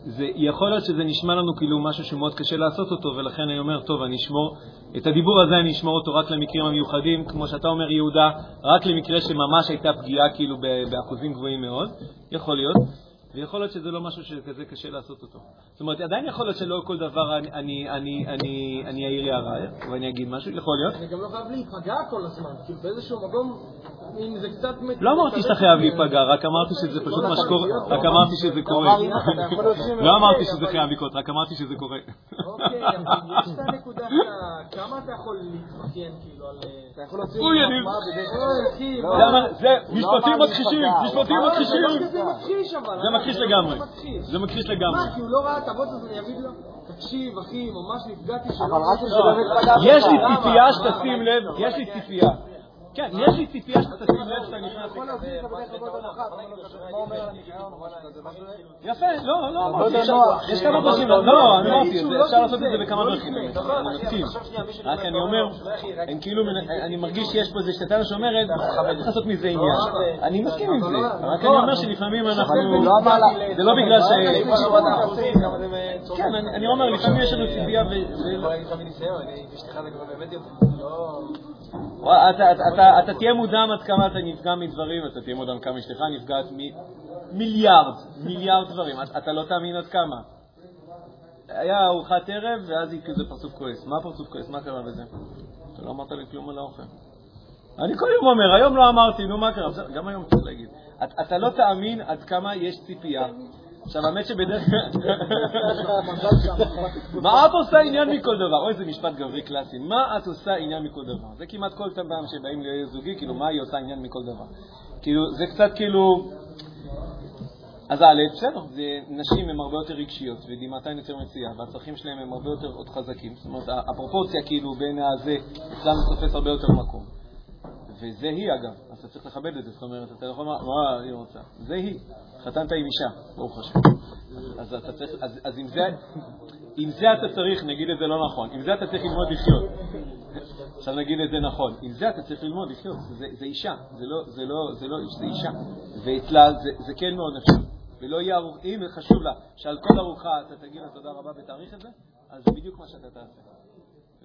זה יכול להיות שזה נשמע לנו כאילו משהו שמאוד קשה לעשות אותו, ולכן אני אומר, טוב, אני אשמור, את הדיבור הזה אני אשמור אותו רק למקרים המיוחדים, כמו שאתה אומר, יהודה, רק למקרה שממש הייתה פגיעה כאילו באחוזים גבוהים מאוד, יכול להיות. ויכול להיות שזה לא משהו שכזה קשה לעשות אותו. זאת אומרת, עדיין יכול להיות שלא כל דבר אני, אעיר הערה ואני אגיד משהו, יכול להיות. אני גם לא חייב להיפגע כל הזמן, כאילו באיזשהו מקום, אם זה קצת... לא אמרתי שאתה חייב להיפגע, רק אמרתי שזה פשוט מה שקורה, רק אמרתי שזה קורה. לא אמרתי שזה חייב לקרות, רק אמרתי שזה קורה. אוקיי, אבל יש את הנקודה שאתה, כמה אתה יכול להתמקן כאילו על... אתה יכול להוציא זה משפטים מכחישים, משפטים זה מכחישים. לא כזה מכחיש אבל. זה מכחיש לגמרי. זה מכחיש. לגמרי. מה, כי הוא לא ראה את הבוץ הזה, אני אגיד לו, תקשיב, אחי, ממש נפגעתי שלא... אבל רק בשביל באמת פגעת יש לי? ציפייה? שתשים? לב, יש לי ציפייה. כן, יש לי ציפייה שתשים לב שאתה נכנס לכזה... יפה, לא, לא אמרתי, יש כמה דרכים, לא, אני אמרתי, זה- אפשר לעשות את זה בכמה דרכים, באמת, אני מסכים. רק אני אומר, כאילו, אני מרגיש שיש פה איזה שתתנה שאומרת, צריך לעשות מזה עניין. אני מסכים עם זה, רק אני אומר שלפעמים אנחנו, זה לא בגלל ש... כן, אני אני אומר, לפעמים יש לנו ציפייה ו... אתה- אתה- אתה- אתה תהיה מודע עד כמה אתה נפגע מדברים, אתה תהיה מודע עד כמה אשתך נפגעת ממיליארד, מיליארד דברים. אתה- לא תאמין עד כמה. היה ארוחת ערב, ואז היא כזה פרצוף כועס. מה פרצוף כועס? מה קרה בזה? אתה לא אמרת לי כלום על האוכל. אני כל יום אומר, היום לא אמרתי, נו מה קרה? גם היום צריך להגיד. את- אתה לא תאמין עד כמה יש ציפייה. עכשיו, האמת שבדרך כלל... מה את עושה עניין מכל דבר? אוי, זה משפט גברי קלאסי. מה את עושה עניין מכל דבר? זה כמעט כל פעם שבאים להיות זוגי, כאילו, מה היא עושה עניין מכל דבר? כאילו, זה קצת כאילו... אז א', בסדר, נשים הן הרבה יותר רגשיות, ודמעתן יותר מציאה, והצרכים שלהם הם הרבה יותר עוד חזקים. זאת אומרת, הפרופורציה כאילו בין הזה, אצלנו תופס הרבה יותר מקום. וזה היא אגב, אז אתה צריך לכבד את זה, זאת אומרת, אתה יכול לומר, מה היא רוצה? זה היא, חתנת עם אישה, ברוך השם. אז אתה צריך, אז, אז עם, זה, עם זה אתה צריך, נגיד את זה לא נכון, עם זה אתה צריך ללמוד לחיות. עכשיו נגיד את זה נכון, עם זה אתה צריך ללמוד לחיות, זה, אישה, זה לא, לא, זה לא איש, זה אישה, ואצלה זה, כן מאוד נחשב. ולא יהיה ארוך, אם חשוב לה שעל כל ארוחה אתה תגיד לה תודה רבה ותאריך את זה, אז זה בדיוק מה שאתה תעשה.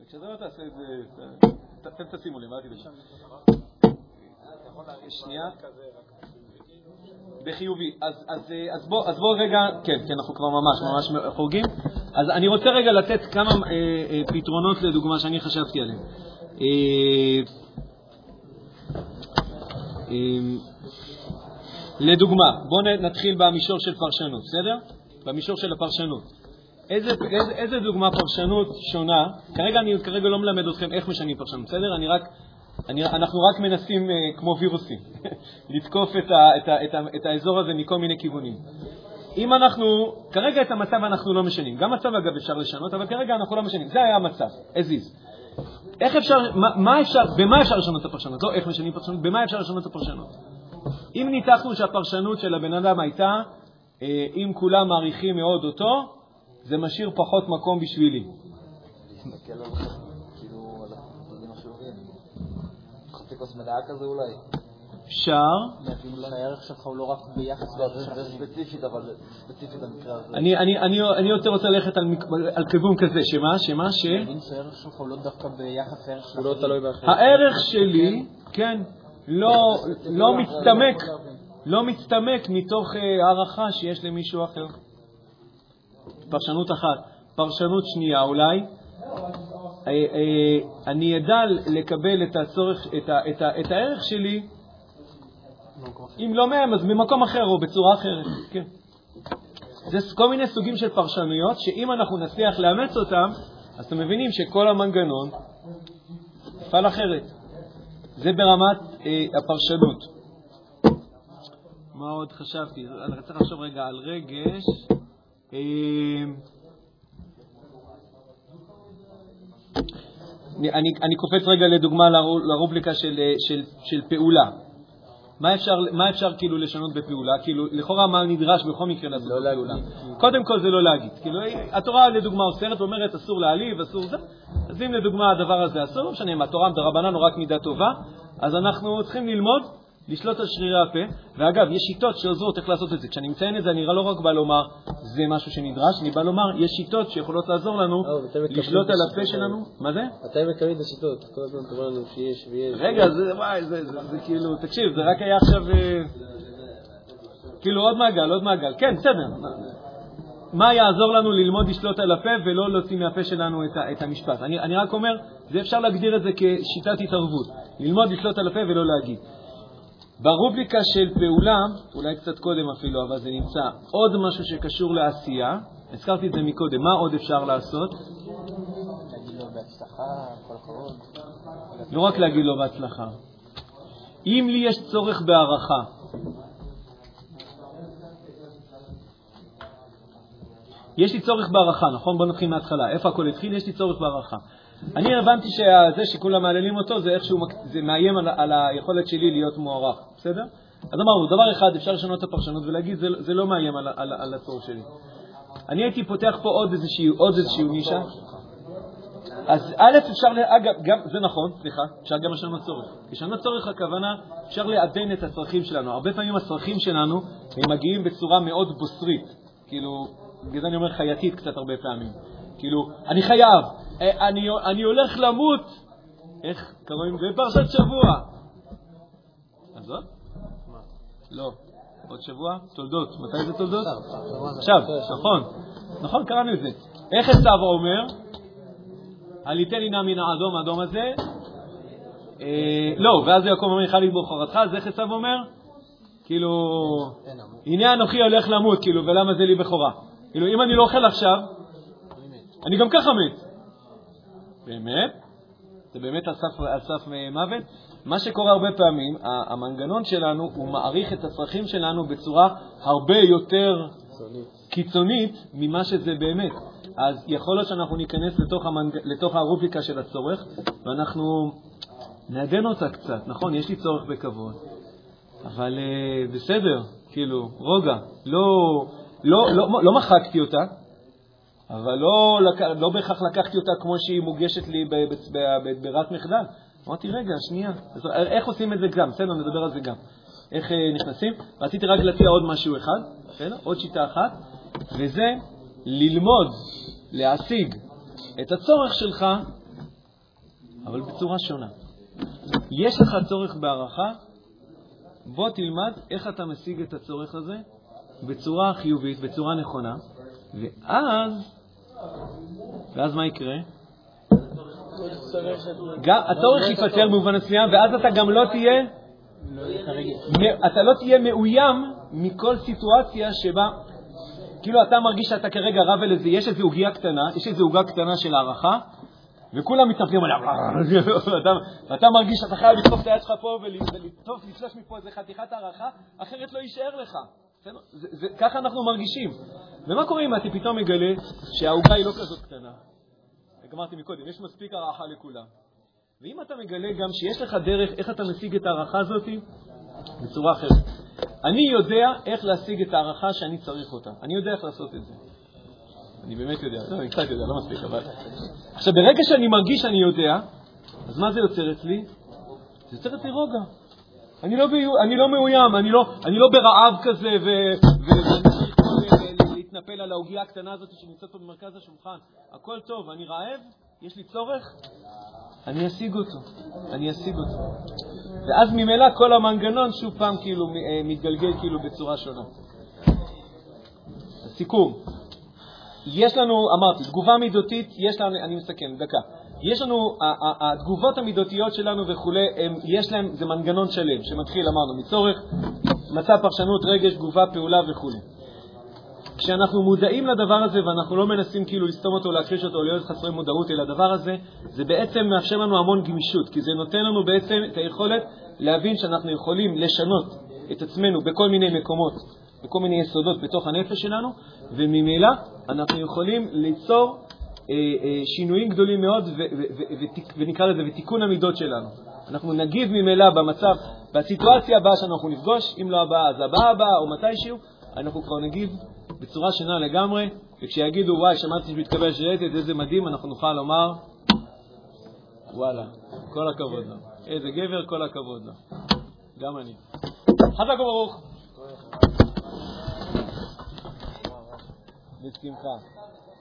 וכשאתה לא תעשה את זה, אתם תשימו לב, אל תדאגו. שנייה. בחיובי. אז, אז, אה, אז, בוא, אז בוא רגע, כן, כן, אנחנו כבר ממש ממש חורגים. אז אני רוצה רגע לתת כמה אה, אה, פתרונות לדוגמה שאני חשבתי עליהם. אה, אה, לדוגמה, בואו נתחיל במישור של פרשנות, בסדר? במישור של הפרשנות. איזה, איזה, איזה דוגמה פרשנות שונה? כרגע אני כרגע לא מלמד אתכם איך משנים פרשנות, בסדר? אני רק, אני, אנחנו רק מנסים, אה, כמו וירוסים, לתקוף את, ה, את, ה, את, ה, את האזור הזה מכל מיני כיוונים. אם אנחנו, כרגע את המצב אנחנו לא משנים. גם מצב אגב אפשר לשנות, אבל כרגע אנחנו לא משנים. זה היה המצב, as is. איך אפשר, מה, מה אפשר, במה אפשר לשנות את הפרשנות? לא איך משנים פרשנות, במה אפשר לשנות את הפרשנות? אם ניתחנו שהפרשנות של הבן אדם הייתה, אה, אם כולם מעריכים מאוד אותו, זה משאיר פחות מקום בשבילי. להסתכל על זה, כאילו, על הצדדים החיוביים. חצי כוס מלאה כזה אולי. אפשר, להבין שהערך שלך הוא לא רק ביחס לא, זה ספציפית, אבל ספציפית במקרה הזה. אני, אני, אני, אני יותר רוצה ללכת על, כיוון כזה, שמה, שמה, ש... להבין שהערך שלך הוא לא דווקא ביחס לערך של הוא לא. תלוי באחרים. הערך שלי, כן, לא, לא מצטמק, לא מצטמק מתוך אה, הערכה שיש למישהו אחר. פרשנות אחת. פרשנות שנייה אולי, אה, אה, אני אדע לקבל את הצורך, את, ה, את, ה, את הערך שלי, אם לא מהם, אז ממקום אחר או בצורה אחרת, כן. זה כל מיני סוגים של פרשנויות, שאם אנחנו נצליח לאמץ אותם, אז אתם מבינים שכל המנגנון יפעל אחרת. זה ברמת אה, הפרשנות. מה עוד חשבתי? אני צריך לחשוב רגע על רגש. אה, אני, אני, קופץ רגע לדוגמה לרו- לרובריקה של, אה, של, של פעולה. מה אפשר, מה אפשר כאילו לשנות בפעולה? כאילו, לכאורה מה נדרש בכל מקרה לעשות לא בפעולה? קודם כל זה לא להגיד. כאילו, התורה לדוגמה אוסרת ואומרת אסור להעליב, אסור זה. אז אם לדוגמה הדבר הזה אסור, לא משנה אם התורה דרבנן או רק מידה טובה, אז אנחנו צריכים ללמוד לשלוט על שרירי הפה. ואגב, יש שיטות שעוזרות איך לעשות את זה. כשאני מציין את זה, אני לא רק בא לומר זה משהו שנדרש, אני בא לומר יש שיטות שיכולות לעזור לנו לשלוט על הפה שלנו. מה זה? מתי מקבלים את השיטות? כל הזמן אתה אומר לנו שיש ויש. רגע, זה, וואי, זה, כאילו, תקשיב, זה רק היה עכשיו, אה, כאילו עוד מעגל, עוד מעגל. כן, בסדר. מה יעזור לנו ללמוד לשלוט על הפה ולא להוציא מהפה שלנו את, את המשפט? אני, אני רק אומר, זה אפשר להגדיר את זה כשיטת התערבות. ללמוד לשלוט על הפה ולא להגיד. ברובריקה של פעולה, אולי קצת קודם אפילו, אבל זה נמצא, עוד משהו שקשור לעשייה, הזכרתי את זה מקודם, מה עוד אפשר לעשות? לא רק להגיד לו בהצלחה. אם לי יש צורך בהערכה, יש לי צורך בהערכה, נכון? בואו נתחיל מההתחלה. איפה הכל התחיל? יש לי צורך בהערכה. אני הבנתי שזה שכולם מהללים אותו, זה איכשהו, זה מאיים על, על היכולת שלי להיות מוערך, בסדר? אז אמרנו, דבר אחד, אפשר לשנות את הפרשנות ולהגיד, זה, זה לא מאיים על, על, על הצורך שלי. אני הייתי פותח פה עוד איזושהי, עוד איזושהי נישה. אז א', אפשר, אגב, גם, זה נכון, סליחה, אפשר גם לשנות צורך. לשנות צורך הכוונה, אפשר לעדן את הצרכים שלנו. הרבה פעמים הצרכים שלנו, הם מגיעים בצורה מאוד בוסרית. כאילו, בגלל זה אני אומר חייתית קצת הרבה פעמים. כאילו, אני חייב, אני, אני הולך למות, איך קוראים? בפרשת שבוע. אז עוד? לא. עוד שבוע? תולדות. מתי זה תולדות? עכשיו, נכון. נכון, קראנו את זה. איך עשיו אומר? עליתן לי נא מן האדום האדום הזה. אה, לא, ואז יעקב אומר לי בוחרתך, אז איך עשיו אומר? כאילו, הנה אנוכי הולך למות, כאילו, ולמה זה לי בכורה? כאילו, אם אני לא אוכל עכשיו, אני גם ככה מת. באמת? זה באמת על סף, על סף מוות? מה שקורה הרבה פעמים, המנגנון שלנו, הוא מעריך את הצרכים שלנו בצורה הרבה יותר קיצונית ממה שזה באמת. אז יכול להיות שאנחנו ניכנס לתוך, המנג... לתוך הרובריקה של הצורך, ואנחנו נעדן אותה קצת. נכון, יש לי צורך בכבוד, אבל uh, בסדר, כאילו, רוגע. לא, לא, לא, לא מחקתי אותה, אבל לא, לא בהכרח לקחתי אותה כמו שהיא מוגשת לי ב- ב- ב- ב- ברירת מחדל. אמרתי, רגע, שנייה, אז איך עושים את זה גם? בסדר, נדבר על זה גם. איך אה, נכנסים? רציתי רק להציע עוד משהו אחד, בסדר? עוד שיטה אחת, וזה ללמוד, להשיג את הצורך שלך, אבל בצורה שונה. יש לך צורך בהערכה, בוא תלמד איך אתה משיג את הצורך הזה בצורה חיובית, בצורה נכונה, ואז, ואז מה יקרה? הצורך ייפתר במובן מסוים, ואז אתה גם לא תהיה, אתה לא תהיה מאוים מכל סיטואציה שבה, כאילו אתה מרגיש שאתה כרגע רב על איזה, יש איזו עוגיה קטנה, יש איזו עוגה קטנה של הערכה, וכולם מתנפלים עליה, ואתה, מרגיש שאתה חייב לדחוף את היד שלך פה ולטוף, לתלוש מפה איזה חתיכת הערכה, אחרת לא יישאר לך. זה, זה, ככה אנחנו מרגישים. ומה קורה אם אתה פתאום מגלה שהעוגה היא לא כזאת קטנה? אמרתי מקודם, יש מספיק הערכה לכולם. ואם אתה מגלה גם שיש לך דרך איך אתה משיג את ההערכה הזאת בצורה אחרת. אני יודע איך להשיג את ההערכה שאני צריך אותה. אני יודע איך לעשות את זה. אני באמת יודע, לא, אני קצת יודע, לא מספיק, אבל... עכשיו, ברגע שאני מרגיש שאני יודע, אז מה זה יוצר אצלי? זה יוצר אצלי רוגע. אני לא, ביו, אני לא מאוים, אני לא, אני לא ברעב כזה ו... וממשיך ל- ל- להתנפל על העוגיה הקטנה הזאת שנמצאת פה במרכז השולחן. הכל טוב, אני רעב, יש לי צורך, אני אשיג אותו, אני אשיג אותו. ואז ממילא כל המנגנון שוב פעם כאילו אה, מתגלגל כאילו בצורה שונה. לסיכום, יש לנו, אמרתי, תגובה מידותית, יש לנו, אני מסכם, דקה. יש לנו, התגובות המידותיות שלנו וכולי, הם, יש להם, זה מנגנון שלם, שמתחיל, אמרנו, מצורך, מצב, פרשנות, רגש, תגובה, פעולה וכולי. כשאנחנו מודעים לדבר הזה ואנחנו לא מנסים כאילו לסתום אותו, להכחיש אותו, להיות חסרי מודעות אל הדבר הזה, זה בעצם מאפשר לנו המון גמישות, כי זה נותן לנו בעצם את היכולת להבין שאנחנו יכולים לשנות את עצמנו בכל מיני מקומות, בכל מיני יסודות בתוך הנפש שלנו, וממילא אנחנו יכולים ליצור שינויים גדולים מאוד, ונקרא לזה, ותיקון המידות שלנו. אנחנו נגיב ממילא במצב, בסיטואציה הבאה שאנחנו נפגוש, אם לא הבאה אז הבאה הבאה או מתישהו, אנחנו כבר נגיב בצורה שונה לגמרי, וכשיגידו, וואי, שמעתי התקבל שרטט, איזה מדהים, אנחנו נוכל לומר, וואלה, כל הכבוד לו. איזה גבר, כל הכבוד לו. גם אני. חזק וברוך. בשמחה.